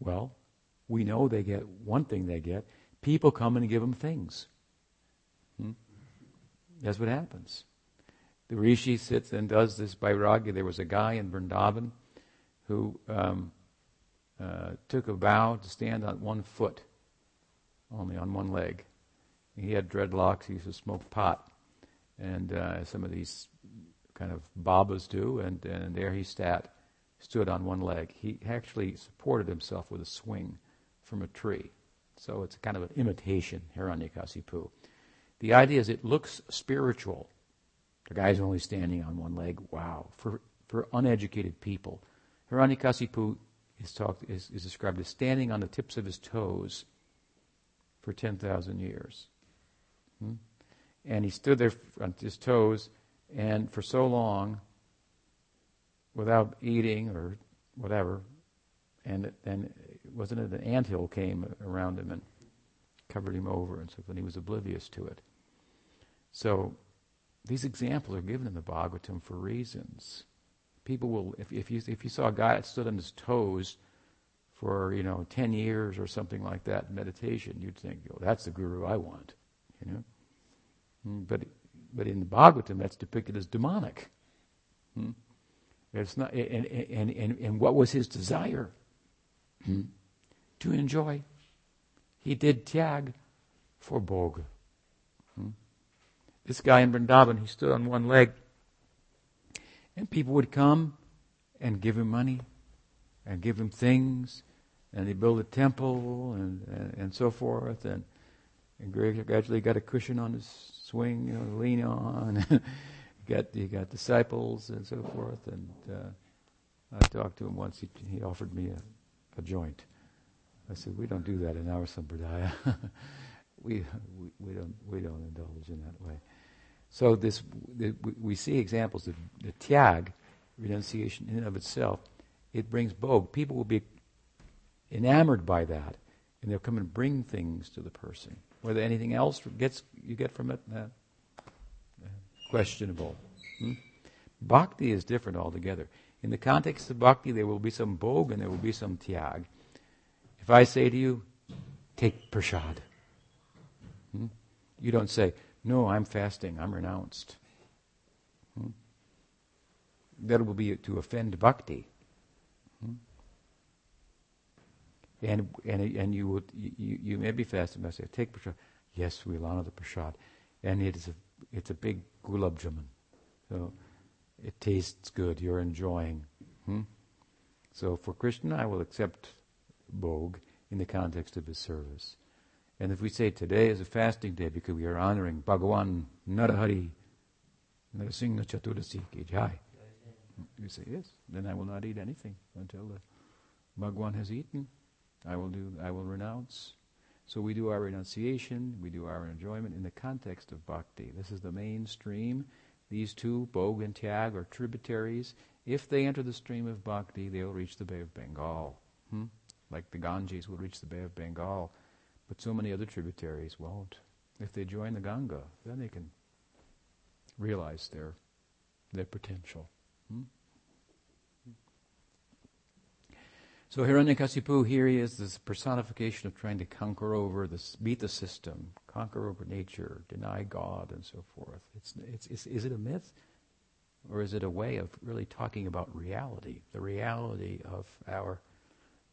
Well, we know they get one thing they get. People come and give them things. Hmm? That's what happens. The rishi sits and does this vairagya. There was a guy in Vrindavan who um, uh, took a vow to stand on one foot, only on one leg. He had dreadlocks. He used to smoke pot and uh, some of these kind of babas do, and, and there he sat, stood on one leg. He actually supported himself with a swing from a tree. So it's kind of an imitation, Hiranyakasipu. The idea is it looks spiritual. The guy's only standing on one leg. Wow. For, for uneducated people. Hiranyakasipu is, talked, is, is described as standing on the tips of his toes for 10,000 years. Hmm? And he stood there on his toes, and for so long, without eating or whatever, and then wasn't it an anthill came around him and covered him over and so and he was oblivious to it. So these examples are given in the Bhagavatam for reasons. People will, if, if you if you saw a guy that stood on his toes for you know ten years or something like that in meditation, you'd think, "Oh, that's the guru I want," you know. Hmm, but, but in the Bhagavatam, that's depicted as demonic. Hmm? It's not, and, and, and, and what was his desire? Hmm? To enjoy. He did tyag for bhoga. This guy in Vrindavan, he stood on one leg, and people would come and give him money and give him things, and he built a temple and, and, and so forth, and, and gradually got a cushion on his swing, you know, lean on. you got you got disciples and so forth. And uh, I talked to him once. He, he offered me a, a joint. I said, "We don't do that in our sampradaya. we, we we don't we don't indulge in that way." So this we see examples of the tyag, renunciation in and of itself. It brings bhog. People will be enamored by that, and they'll come and bring things to the person. Whether anything else gets you get from it, uh, questionable. Hmm? Bhakti is different altogether. In the context of bhakti, there will be some bhog and there will be some tyag. If I say to you, take prasad, hmm? you don't say, no, I'm fasting, I'm renounced. Hmm? That will be to offend bhakti. Hmm? and and and you would you, you may be fasting. I say, take prasad. Yes, we'll honor the prasad, and it is a it's a big gulab jamun, so it tastes good. You're enjoying, hmm? So for Krishna, I will accept Bhog in the context of his service. And if we say today is a fasting day because we are honoring Bhagavan Narahari Narasingha Chaturdasi ki you say yes, then I will not eat anything until the Bhagavan has eaten. I will do. I will renounce. So we do our renunciation, we do our enjoyment in the context of bhakti. This is the mainstream. These two, Bhog and Tyag, are tributaries. If they enter the stream of bhakti, they will reach the Bay of Bengal. Hmm? Like the Ganges will reach the Bay of Bengal. But so many other tributaries won't. If they join the Ganga, then they can realize their, their potential. Hmm? So Hiranyakasipu here he is this personification of trying to conquer over this, beat the system, conquer over nature, deny God, and so forth. It's, it's, it's, is it a myth? Or is it a way of really talking about reality, the reality of our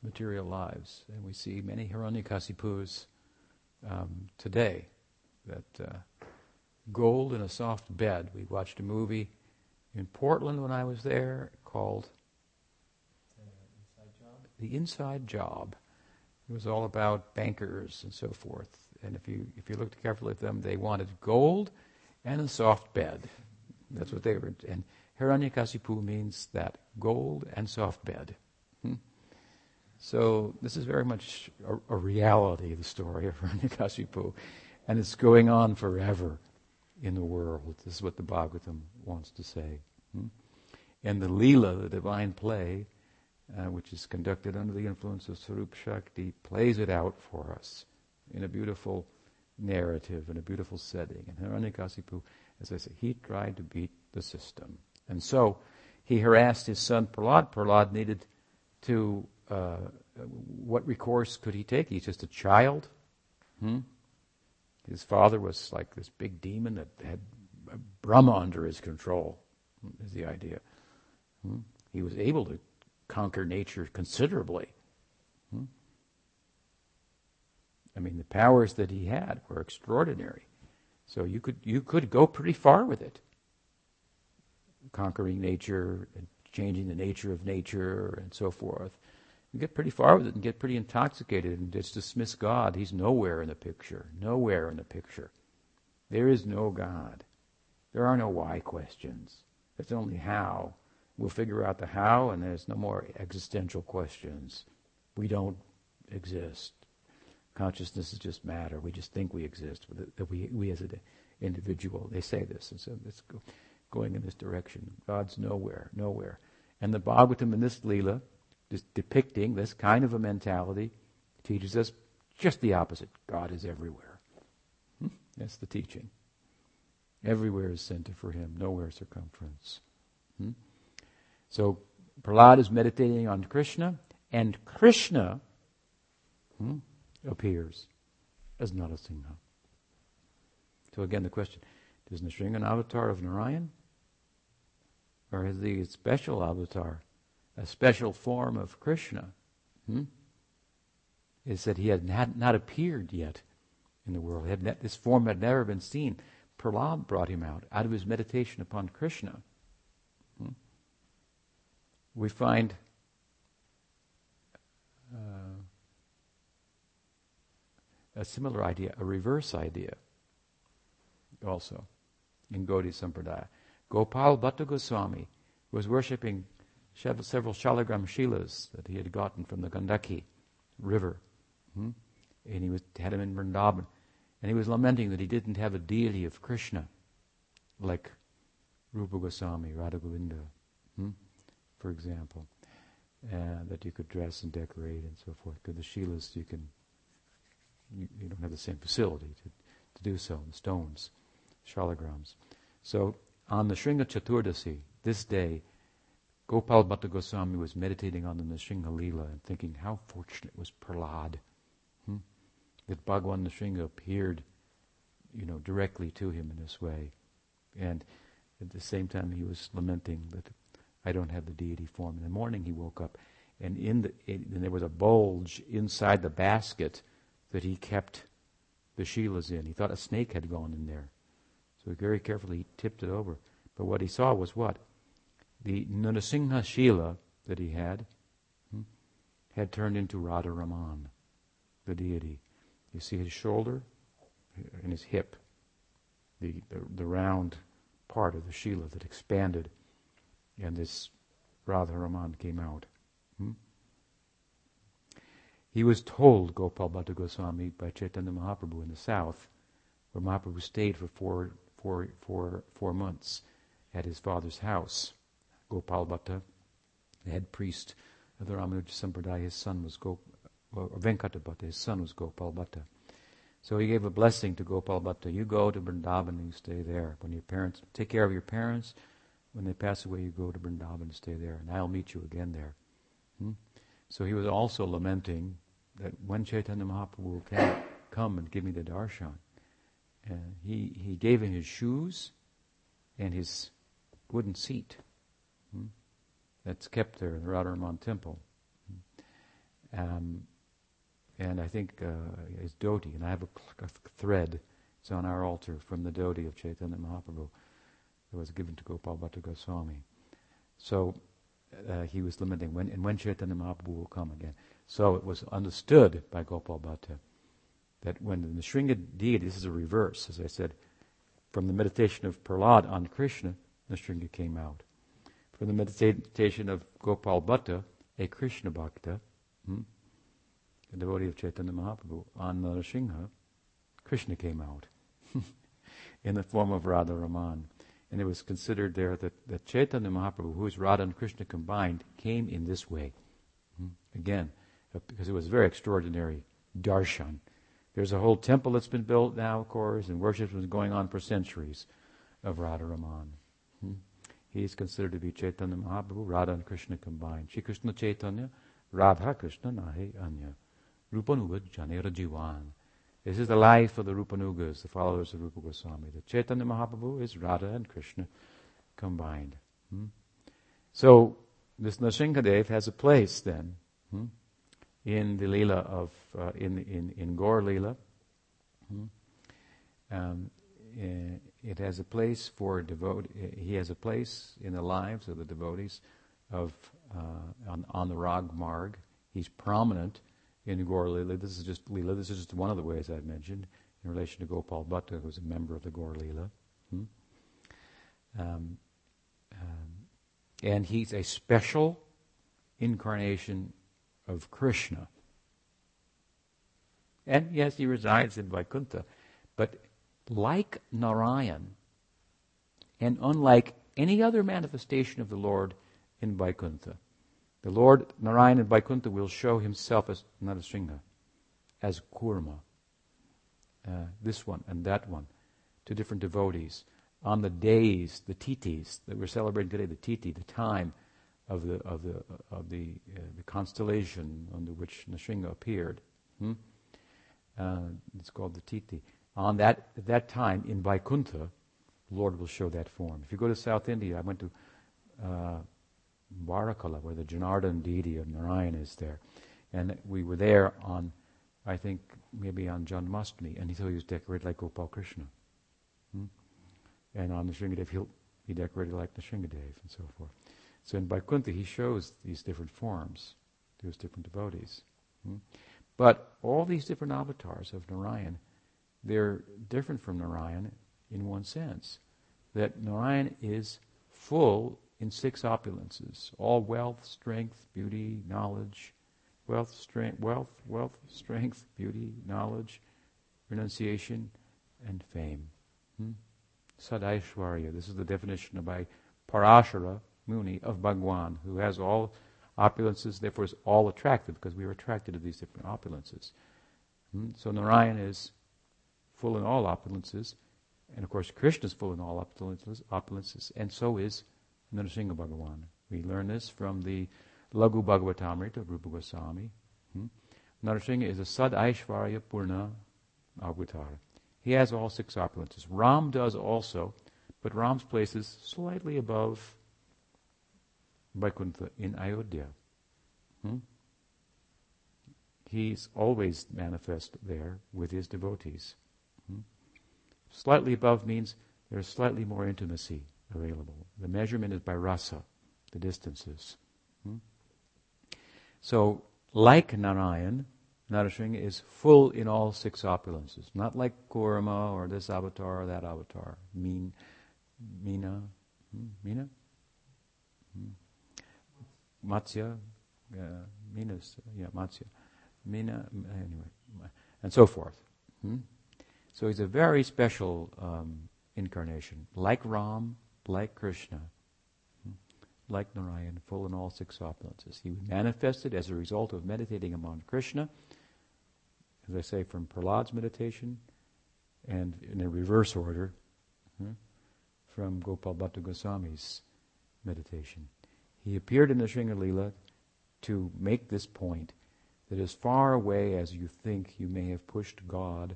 material lives? And we see many Hiranyakasipus um, today that uh, gold in a soft bed. We watched a movie in Portland when I was there called the inside job. It was all about bankers and so forth. And if you if you looked carefully at them, they wanted gold and a soft bed. That's what they were. And Hiranyakasipu means that gold and soft bed. So this is very much a, a reality, the story of Hiranyakasipu. And it's going on forever in the world. This is what the Bhagavatam wants to say. Hmm? And the Leela, the divine play, uh, which is conducted under the influence of Swarup Shakti, plays it out for us in a beautiful narrative, in a beautiful setting. And Hiranyakasipu, as I say, he tried to beat the system. And so he harassed his son Prahlad. Prahlad needed to, uh, what recourse could he take? He's just a child. Hmm? His father was like this big demon that had Brahma under his control, is the idea. Hmm? He was able to conquer nature considerably. Hmm? I mean, the powers that he had were extraordinary. So you could you could go pretty far with it, conquering nature and changing the nature of nature and so forth. Get pretty far with it and get pretty intoxicated and just dismiss God. He's nowhere in the picture. Nowhere in the picture. There is no God. There are no why questions. There's only how. We'll figure out the how, and there's no more existential questions. We don't exist. Consciousness is just matter. We just think we exist. That we, we as an individual, they say this, and so it's going in this direction. God's nowhere, nowhere. And the Bhagavatam in this Leela, just depicting this kind of a mentality, teaches us just the opposite. God is everywhere. Hmm? That's the teaching. Everywhere is center for him, nowhere circumference. Hmm? So Prahlad is meditating on Krishna, and Krishna hmm, appears as Narasingha. So again, the question: Is Nrsimha an avatar of Narayan, or is he a special avatar, a special form of Krishna? Hmm? Is that he had not, not appeared yet in the world. Had, this form had never been seen. Prahlad brought him out out of his meditation upon Krishna we find uh, a similar idea, a reverse idea also in Gaudiya Sampradaya. Gopal Bhatta Goswami was worshipping several Shalagram Shilas that he had gotten from the Gandaki river. Hmm? And he was, had him in Vrindavan. And he was lamenting that he didn't have a deity of Krishna like Rupa Goswami, Radha Govinda. Hmm? for example, uh, that you could dress and decorate and so forth. Because the shilas, you can, you, you, don't have the same facility to, to do so, the stones, shalagrams. So on the Shringa Chaturdasi, this day, Gopal Bhatta Goswami was meditating on the Nrsimha Leela and thinking how fortunate was Prahlad. Hmm? That Bhagwan Nrsimha appeared, you know, directly to him in this way. And at the same time he was lamenting that I don't have the deity form. In the morning he woke up, and in the and there was a bulge inside the basket that he kept the shilas in. He thought a snake had gone in there, so very carefully he tipped it over. But what he saw was what the Narasingha Shila that he had had turned into Radha Raman, the deity. You see his shoulder and his hip, the, the, the round part of the Shila that expanded, and this Radha Raman came out. Hmm? He was told, Gopal Bhatta Goswami, by Chaitanya Mahaprabhu in the south, where Mahaprabhu stayed for four, four, four, four months at his father's house. Gopal Bhatta, the head priest of the Ramanuja Sampradaya, his son was Gop, well, Venkata Bhatta, his son was Gopal Bhatta. So he gave a blessing to Gopal Bhatta. You go to Vrindavan and you stay there. When your parents, take care of your parents. When they pass away, you go to Vrindavan and stay there. And I'll meet you again there. Hmm? So he was also lamenting that when Chaitanya Mahaprabhu will come and give me the darshan, uh, he, he gave him his shoes and his wooden seat that's kept there in the Radharaman temple. Um, and I think uh, his dhoti, and I have a, a, thread, it's on our altar from the dhoti of Chaitanya Mahaprabhu that was given to Gopal Bhatta Goswami. So uh, he was lamenting when, and when Chaitanya Mahaprabhu will come again. So it was understood by Gopal Bhatta that when the Nrsinga deity, this is a reverse, as I said, from the meditation of Prahlad on Krishna, Nrsinga came out. From the meditation of Gopal Bhatta, a Krishna Bhakta, hmm, a devotee of Chaitanya Mahaprabhu, on Nrsimha, Krishna came out in the form of Radha Raman. And it was considered there that, that Chaitanya Mahaprabhu, who is Radha and Krishna combined, came in this way. Hmm, again, uh, because it was very extraordinary darshan. There's a whole temple that's been built now, of course, and worship been going on for centuries of Radharaman. Hmm? He is considered to be Chaitanya Mahaprabhu, Radha and Krishna combined. Shri Krishna Chaitanya, Radha Krishna Nahe Anya. Rupanuga Janera Jivan. This is the life of the Rupanugas, the followers of Rupa Goswami. The Chaitanya Mahaprabhu is Radha and Krishna combined. Hmm? So, this Nrsingadev has a place then. Hmm? in the Leela of, uh, in, in, in Gaur Leela. Hmm? Um, eh, it has a place for devotee. He has a place in the lives of the devotees of uh, on, on the Rag Marg. He's prominent in Gaur Leela. This is just Leela. This is just one of the ways I've mentioned in relation to Gopal Bhatta, who's a member of the Gaur Leela. Hmm? Um, um, and he's a special incarnation of Krishna. And yes, he resides in Vaikuntha. But like Narayan, and unlike any other manifestation of the Lord in Vaikuntha, the Lord Narayan in Vaikuntha will show himself as Narasingha, as Kurma, uh, this one and that one, to different devotees. On the days, the titis that we're celebrating today, the titi, the time of the of the of the uh, the constellation under which Nrsinga appeared. Hmm? Uh, it's called the Titi. On that at that time in Vaikuntha, the Lord will show that form. If you go to South India, I went to uh, Varkala, where the Janardhan deity of Narayan is there, and we were there on, I think maybe on Janmashtami, and he thought he was decorated like Gopal Krishna. Hmm? And on the Nrsingadev, he'll be decorated like the Nrsingadev, and so forth. So in Vaikuntha, he shows these different forms to his different devotees. Hmm? But all these different avatars of Narayan, they're different from Narayan in one sense. That Narayan is full in six opulences all wealth, strength, beauty, knowledge, wealth, strength, wealth, wealth, strength, beauty, knowledge, renunciation, and fame. Hmm? Sadaishwarya. This is the definition by Parashara Muni of Bhagwan, who has all opulences, therefore is all attractive because we are attracted to these different opulences. Hmm? So Narayan is full in all opulences, and of course Krishna is full in all opulences, opulences and so is Nrsimha Bhagavan. We learn this from the Laghu Bhagavatamrita of Rupa Goswami. Hmm? Nrsimha is a Sad Aishvarya Purna Avatar. He has all six opulences. Ram does also, but Ram's place is slightly above Vaikuntha in Ayodhya. Hmm? He's always manifest there with his devotees. Slightly above means there's slightly more intimacy available. The measurement is by rasa, the distances. Hmm? So, like Narayan, Narasingha is full in all six opulences. Not like Kurma or this avatar or that avatar. Mean, Mina, hmm? Mina? Hmm? Matsya, uh, Mina's, yeah, Matsya. Mina, anyway, and so forth. Hmm? So he's a very special um, incarnation, like Ram, like Krishna, hmm? like Narayan, full in all six opulences. He manifested as a result of meditating upon Krishna as I say, from Prahlad's meditation, and in a reverse order, hmm, from Gopal Bhatta Goswami's meditation. He appeared in the Sringalila to make this point that as far away as you think you may have pushed God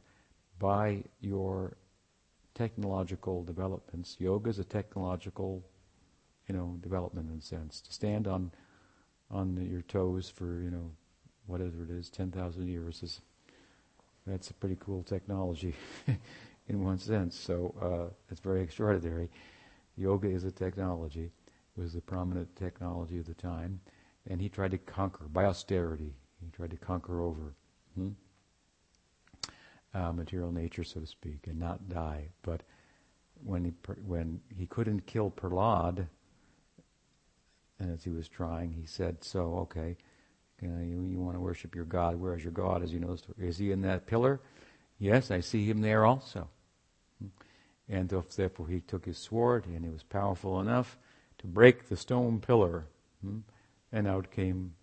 by your technological developments, yoga is a technological, you know, development in a sense. To stand on on your toes for, you know, whatever it is, 10,000 years is that's a pretty cool technology in one sense. So uh, it's very extraordinary. Yoga is a technology, was the prominent technology of the time, and he tried to conquer by austerity. He tried to conquer over hmm? Uh, material nature, so to speak, and not die. But when he when he couldn't kill Prahlad, and as he was trying, he said, "So okay." you, you want to worship your God. Where is your God? As you know, is he in that pillar? Yes, I see him there also. And therefore he took his sword, and he was powerful enough to break the stone pillar. Hmm? And out came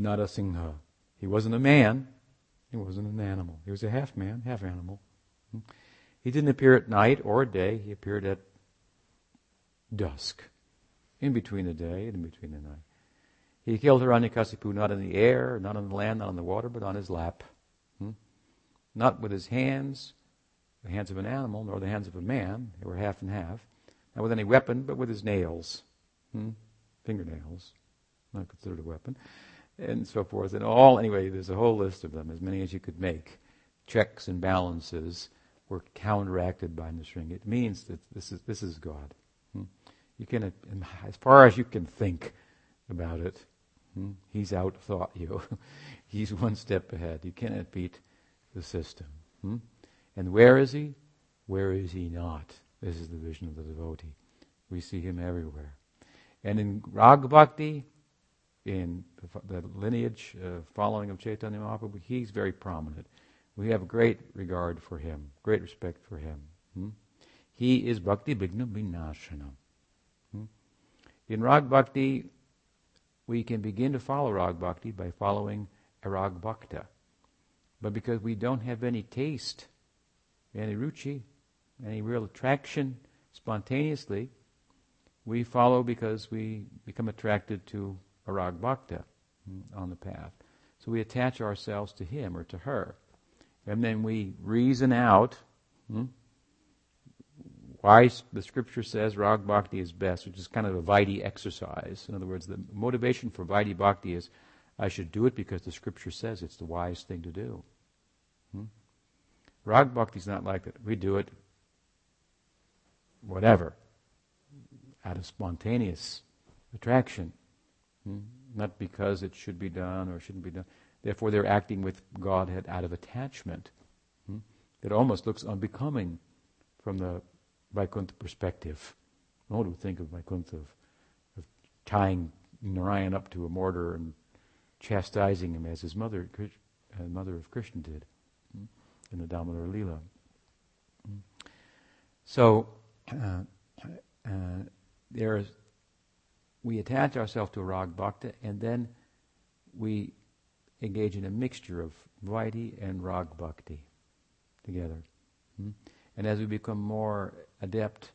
Narasingha. He wasn't a man. He wasn't an animal. He was a half man, half animal. He didn't appear at night or day. He appeared at dusk, in between the day and in between the night. He killed Hiranyakasipu not in the air, not on the land, not on the water, but on his lap. Hmm? Not with his hands, the hands of an animal, nor the hands of a man. They were half and half. Not with any weapon, but with his nails. Hmm? Fingernails. Not considered a weapon. And so forth. And all, anyway, there's a whole list of them, as many as you could make. Checks and balances were counteracted by Nrsinga. It means that this is, this is God. Hmm? You can, as far as you can think about it, Hmm? He's outthought you. He's one step ahead. You cannot beat the system. Hmm? And where is he? Where is he not? This is the vision of the devotee. We see him everywhere. And in Rag Bhakti, in the, lineage uh, following of Chaitanya Mahaprabhu, he's very prominent. We have great regard for him, great respect for him. Hmm? He is Bhakti Vighna Vinashana. Hmm? In Rag Bhakti, we can begin to follow Rag Bhakti by following a Rag Bhakta. But because we don't have any taste, any ruchi, any real attraction spontaneously, we follow because we become attracted to Rag Bhakta on the path. So we attach ourselves to him or to her. And then we reason out hmm, why the scripture says Rag Bhakti is best, which is kind of a Vaidhi exercise. In other words, the motivation for Vaidhi Bhakti is I should do it because the scripture says it's the wise thing to do. Hmm? Rag Bhakti is not like that. We do it whatever, out of spontaneous attraction, hmm? not because it should be done or shouldn't be done. Therefore, they're acting with Godhead out of attachment. Hmm? It almost looks unbecoming from the Vaikuntha perspective. One would think of Vaikuntha of, of tying Narayan up to a mortar and chastising him as his mother, uh, mother of Krishna did hmm, in the Damodar Leela. Hmm. So uh, uh, there is, we attach ourselves to rag bhakta, and then we engage in a mixture of Vaidhi and rag bhakti together. Hmm? And as we become more adept,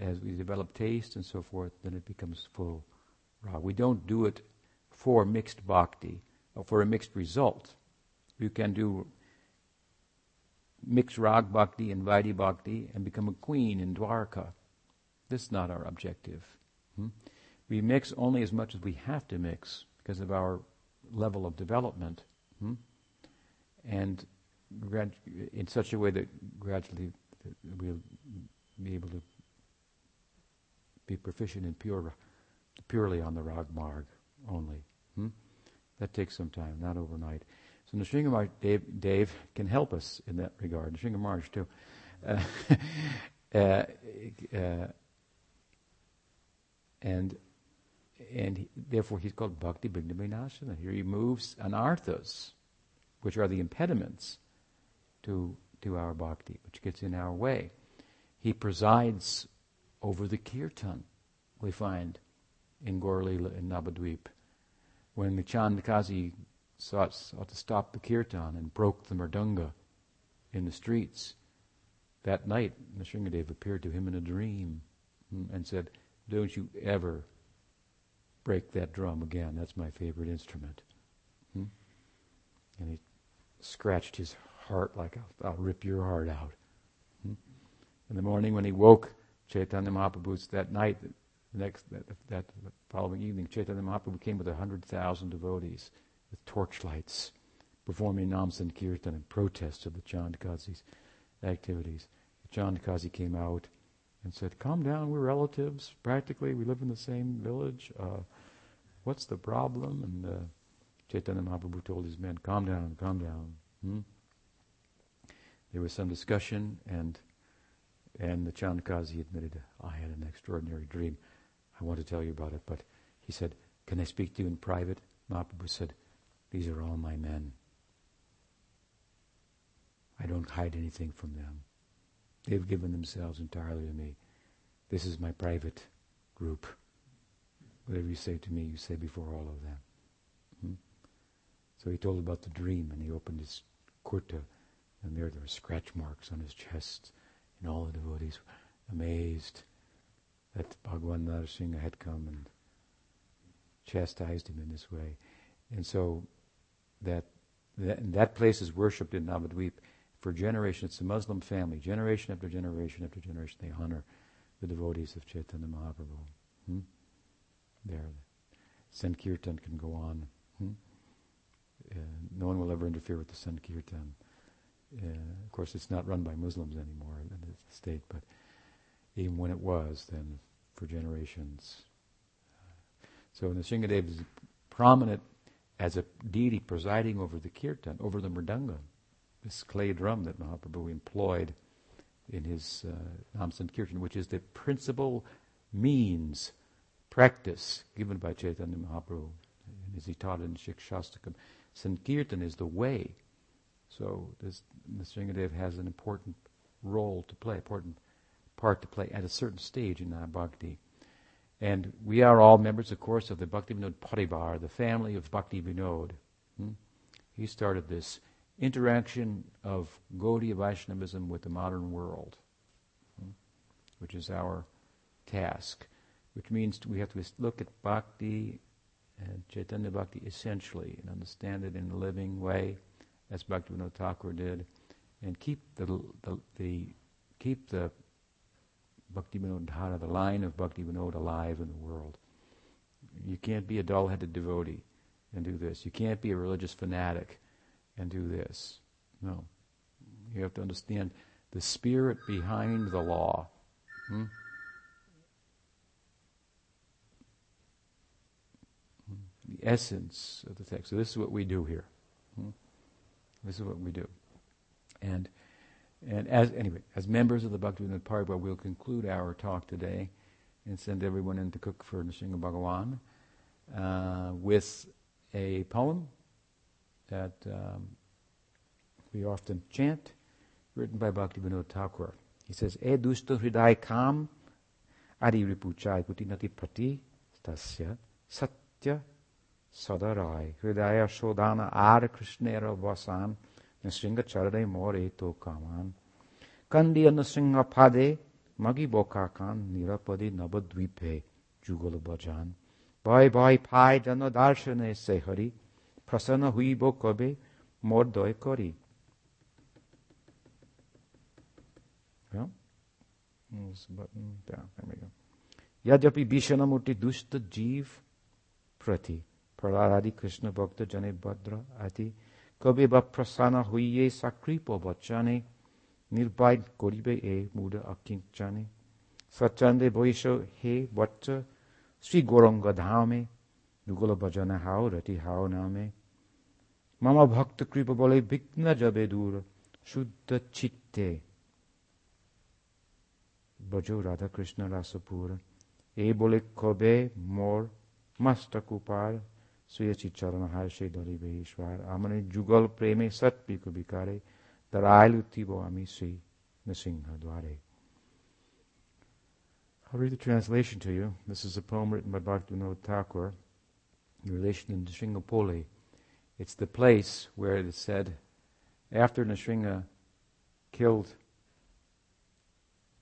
as we develop taste and so forth, then it becomes full rag. We don't do it for mixed bhakti, or for a mixed result. You can do mixed rag bhakti and vaidhi bhakti and become a queen in Dwarka. This is not our objective. Hmm? We mix only as much as we have to mix because of our level of development. Hmm? And in such a way that gradually we'll be able to be proficient in pure, purely on the rag marg only. Hmm? That takes some time, not overnight. So Nrsinga Dev, Dev can help us in that regard. Nrsinga Maharaj too. Uh, uh, uh, and and he, therefore he's called Bhakti Vighna. He removes anarthas, which are the impediments to to our bhakti, which gets in our way. He presides over the kirtan, we find in Gaur-lila in Navadvip. When the Chandakazi sought, sought to stop the kirtan and broke the mridanga in the streets, that night Nrsingadev appeared to him in a dream hmm, and said, Don't you ever break that drum again. That's my favorite instrument. Hmm? And he scratched his heart like, I'll, I'll rip your heart out. Hmm? In the morning when he woke, Chaitanya Mahaprabhu, that night, the next, that, that following evening, Chaitanya Mahaprabhu came with a hundred thousand devotees with torchlights, performing Nam Sankirtan in protest of the Chandakazi's activities. The Chandakazi came out and said, Calm down, we're relatives. Practically, we live in the same village. Uh, what's the problem? And uh, Chaitanya Mahaprabhu told his men, Calm down, calm down. Hmm? There was some discussion, and and the Chandakazi admitted, I had an extraordinary dream. I want to tell you about it. But he said, Can I speak to you in private? Mahaprabhu said, These are all my men. I don't hide anything from them. They've given themselves entirely to me. This is my private group. Whatever you say to me, you say before all of them. Hmm? So he told about the dream, and he opened his kurta, and there there were scratch marks on his chest, and all the devotees were amazed that Bhagwan Narsingha had come and chastised him in this way. And so that, that, that place is worshipped in Navadvip for generations. It's a Muslim family. Generation after generation after generation, they honor the devotees of Chaitanya Mahaprabhu. Hmm? There. Sankirtan can go on. Hmm? Uh, no one will ever interfere with the Sankirtan. Uh, of course, it's not run by Muslims anymore in the state, but even when it was, then for generations. Uh, the Nrsingadev is prominent as a deity presiding over the kirtan, over the mridanga this clay drum that Mahaprabhu employed in his uh, Nam Sankirtan, which is the principal means, practice given by Chaitanya Mahaprabhu, as he taught in Shikshastakam. Sankirtan is the way. So this, Nrsingadev has an important role to play, important part to play at a certain stage in our bhakti. And we are all members, of course, of the Bhakti Vinod Parivar, the family of Bhakti Vinod. Hmm? He started this interaction of Gaudiya Vaishnavism with the modern world, hmm, which is our task, which means we have to look at bhakti and Chaitanya Bhakti essentially and understand it in a living way, as Bhaktivinoda Thakur did, and keep the, the, the keep the Bhakti Dhara, the line of Bhakti Vinod alive in the world. You can't be a dull-headed devotee and do this. You can't be a religious fanatic and do this. No. You have to understand the spirit behind the law. Hmm? The essence of the text. So this is what we do here. Hmm? This is what we do. And and as anyway, as members of the Bhaktivinoda Parivar, we'll conclude our talk today and send everyone in to cook for Nrsinga Bhagawan uh, with a poem that um, we often chant, written by Bhaktivinoda Thakur. He says, E hriday kam adi ripuchai putinati prati tasya satya सदराय हृदय शोधान are कृष्णेर वसान Narasimha चरणै मोरे तो कामान कंदी नृसिंह फादे मगी बोका कान निरपदे नवद्वीपे जुगल बजान भय भय फाय जन दार्शने से हरि प्रसन्न हुई बो कबे मोर दय करी यद्यपि विषणमूर्ति दुष्ट जीव प्रति Prahladi Krishna Bhakta Jane Bhadra Ati কবে বা প্রসানা হইয়ে সাকৃপ বচ্চানে নির্বাইড করিবে এ মুড অকিঞ্চানে সচ্চান্দে বৈশ হে বচ্চ শ্রী গৌরঙ্গ ধামে যুগল ভজন হাও রতি হাও নামে মামা ভক্ত কৃপ বলে বিঘ্ন যাবে দূর শুদ্ধ চিত্তে ব্রজ রাধাকৃষ্ণ রাসপুর এই বলে কবে মোর মাস্টাকুপার I'll read the translation to you. This is a poem written by Bhakti Vinod Thakur in relation to Nrsimhapoli. It's the place where it is said, after Nrsinga killed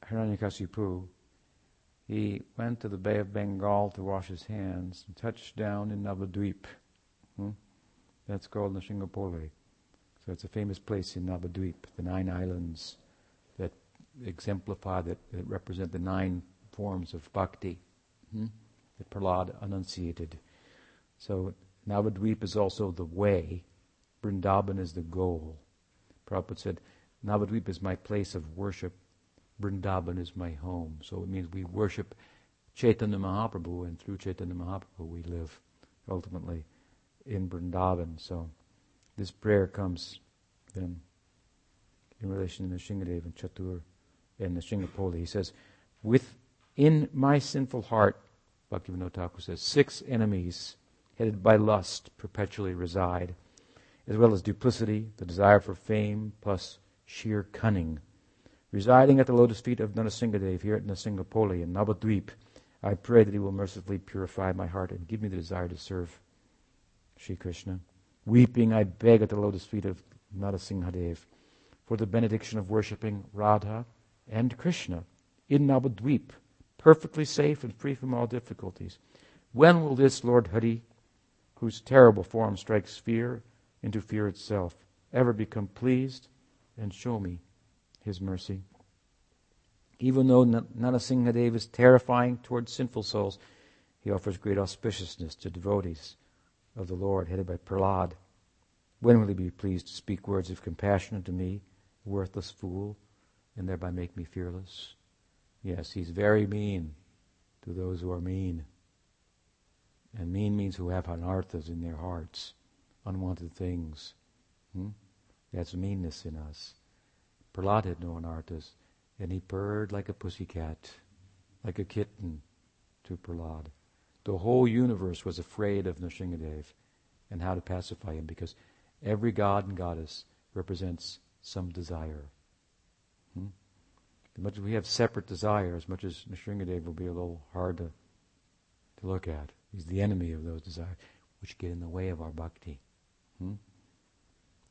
Hiranyakasipu, he went to the Bay of Bengal to wash his hands and touched down in Navadvip. Hmm? That's called Nrsimhapoli. So it's a famous place in Navadvip, the nine islands that exemplify, that, that represent the nine forms of bhakti hmm? that Prahlad enunciated. So Navadvip is also the way, Vrindavan is the goal. Prabhupada said, Navadvip is my place of worship, Vrindavan is my home. So it means we worship Chaitanya Mahaprabhu, and through Chaitanya Mahaprabhu we live ultimately in Vrindavan. So this prayer comes then in relation to Nrsingadev and Chatur and Nrsimhapoli. He says, Within my sinful heart, Bhaktivinoda Thakur says, six enemies headed by lust perpetually reside, as well as duplicity, the desire for fame, plus sheer cunning residing at the lotus feet of Narasimhadev here at Nrsimhapoli in Navadvip, I pray that he will mercifully purify my heart and give me the desire to serve Sri Krishna. Weeping, I beg at the lotus feet of Narasimhadev for the benediction of worshipping Radha and Krishna in Navadvip, perfectly safe and free from all difficulties. When will this Lord Hari, whose terrible form strikes fear into fear itself, ever become pleased and show me his mercy. Even though Narasimhadev is terrifying towards sinful souls, he offers great auspiciousness to devotees of the Lord, headed by Prahlad. When will he be pleased to speak words of compassion unto me, worthless fool, and thereby make me fearless? Yes, he's very mean to those who are mean. And mean means who have anarthas in their hearts, unwanted things. Hmm? That's meanness in us. Prahlad had no anarthas, and he purred like a pussycat, like a kitten to Prahlad. The whole universe was afraid of Nrsingadev and how to pacify him because every god and goddess represents some desire. Hmm? As much as we have separate desires, much as Nrsingadev will be a little hard to, to look at. He's the enemy of those desires, which get in the way of our bhakti. Hmm?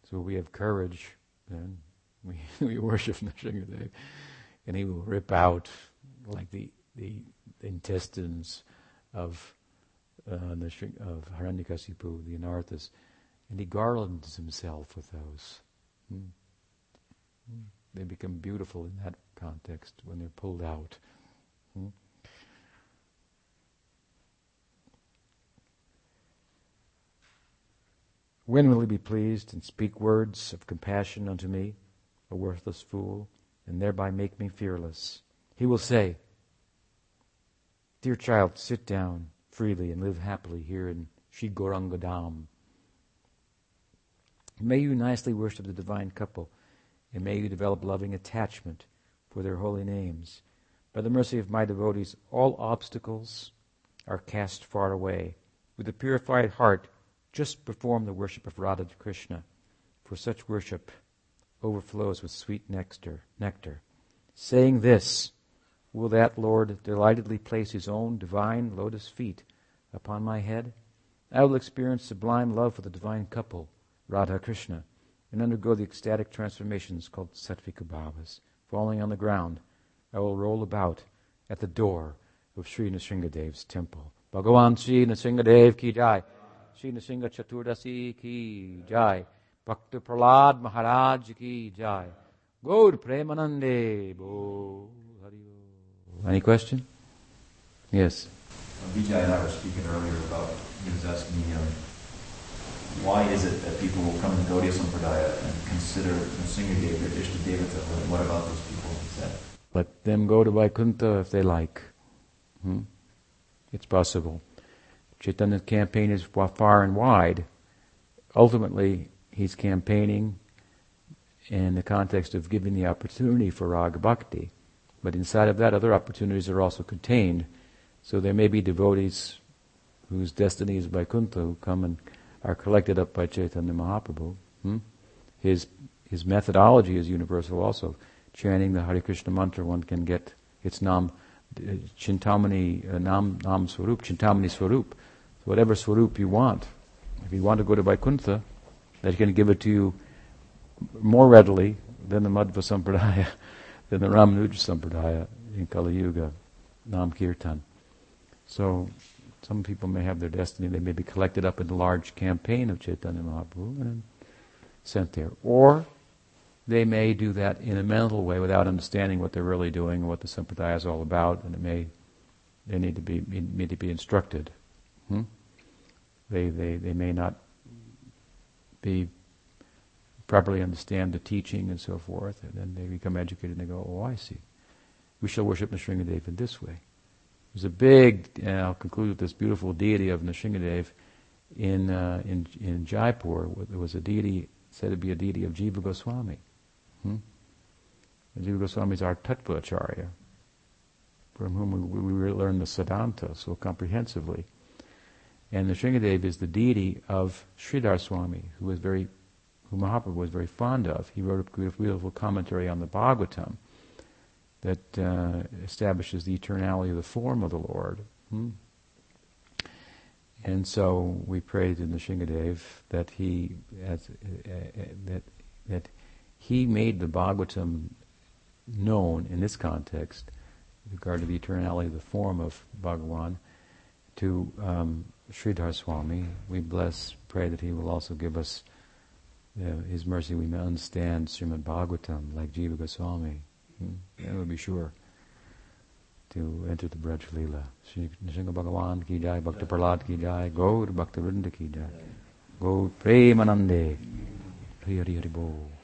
So we have courage, then we, we worship Nrsingadev, and he will rip out like the, the intestines of uh, of Hiranyakasipu, the Anarthas, and he garlands himself with those. Hmm. Hmm. They become beautiful in that context when they're pulled out. Hmm. When will he be pleased and speak words of compassion unto me? A worthless fool, and thereby make me fearless. He will say, Dear child, sit down freely and live happily here in Sri May you nicely worship the divine couple, and may you develop loving attachment for their holy names. By the mercy of my devotees, all obstacles are cast far away. With a purified heart, just perform the worship of Radha Krishna. For such worship, overflows with sweet nectar. nectar. Saying this, will that Lord delightedly place his own divine lotus feet upon my head? I will experience sublime love for the divine couple, Radha Krishna, and undergo the ecstatic transformations called Sattvika Bhavas. Falling on the ground, I will roll about at the door of Sri Nrsingadev's temple. Bhagavan Sri Nrsingadev ki jai. Sri Nrsinga Chaturdasi ki jai. भक्त प्रहलाद महाराज की जय Gaur Premanande Bo Any question? Yes. Vijay and I were speaking earlier about, he was asking me, um, why is it that people will come to Gaudiya Sampradaya and consider Nrsingadev their Ishta Devata? What about those people? That Let them go to Vaikuntha if they like. Hmm? It's possible. Chaitanya's campaign is far and wide. Ultimately, he's campaigning in the context of giving the opportunity for raga bhakti. But inside of that, other opportunities are also contained. So there may be devotees whose destiny is Vaikuntha who come and are collected up by Chaitanya Mahaprabhu. Hmm? His, his methodology is universal also. Chanting the Hare Krishna mantra, one can get its nam, Chintamani, uh, nam, nam swarup, Chintamani swarup. Whatever swarup you want. If you want to go to Vaikuntha, going to give it to you more readily than the Madhva Sampradaya, than the Ramanuja Sampradaya in Kali Yuga, Nam Kirtan. So some people may have their destiny, they may be collected up in the large campaign of Chaitanya Mahaprabhu and sent there. Or they may do that in a mental way without understanding what they're really doing and what the sampradaya is all about, and it may they need to be need to be instructed. Hmm? They, they they may not be properly understand the teaching and so forth, and then they become educated and they go, oh, I see. We shall worship Nrsingadev in this way. There's a big, and I'll conclude with this beautiful deity of Nrsingadev in, uh, in, in Jaipur. There was a deity, said to be a deity of Jiva Goswami. Hmm? Jiva Goswami is our Tattvacharya, from whom we, we learn the Siddhanta so comprehensively. And Nrsingadev is the deity of Sridhar Swami, who was very, who Mahaprabhu was very fond of. He wrote a beautiful commentary on the Bhagavatam that uh, establishes the eternality of the form of the Lord. Hmm? And so we prayed in the Shingadev that he as, uh, uh, that that he made the Bhagavatam known in this context, with regard to the eternality of the form of Bhagavan, to um, Sridhar Swami. We bless, pray that he will also give us uh, his mercy. We may understand Srimad Bhagavatam like Jiva Goswami. Hmm? That would be sure to enter the Braj Leela. Nrsinga Bhagavan ki jai, Bhakta Prahlad ki jai, Gaur Bhakta Vrinda ki jai, Gaur Premanande, Hari Hari Hari Bo.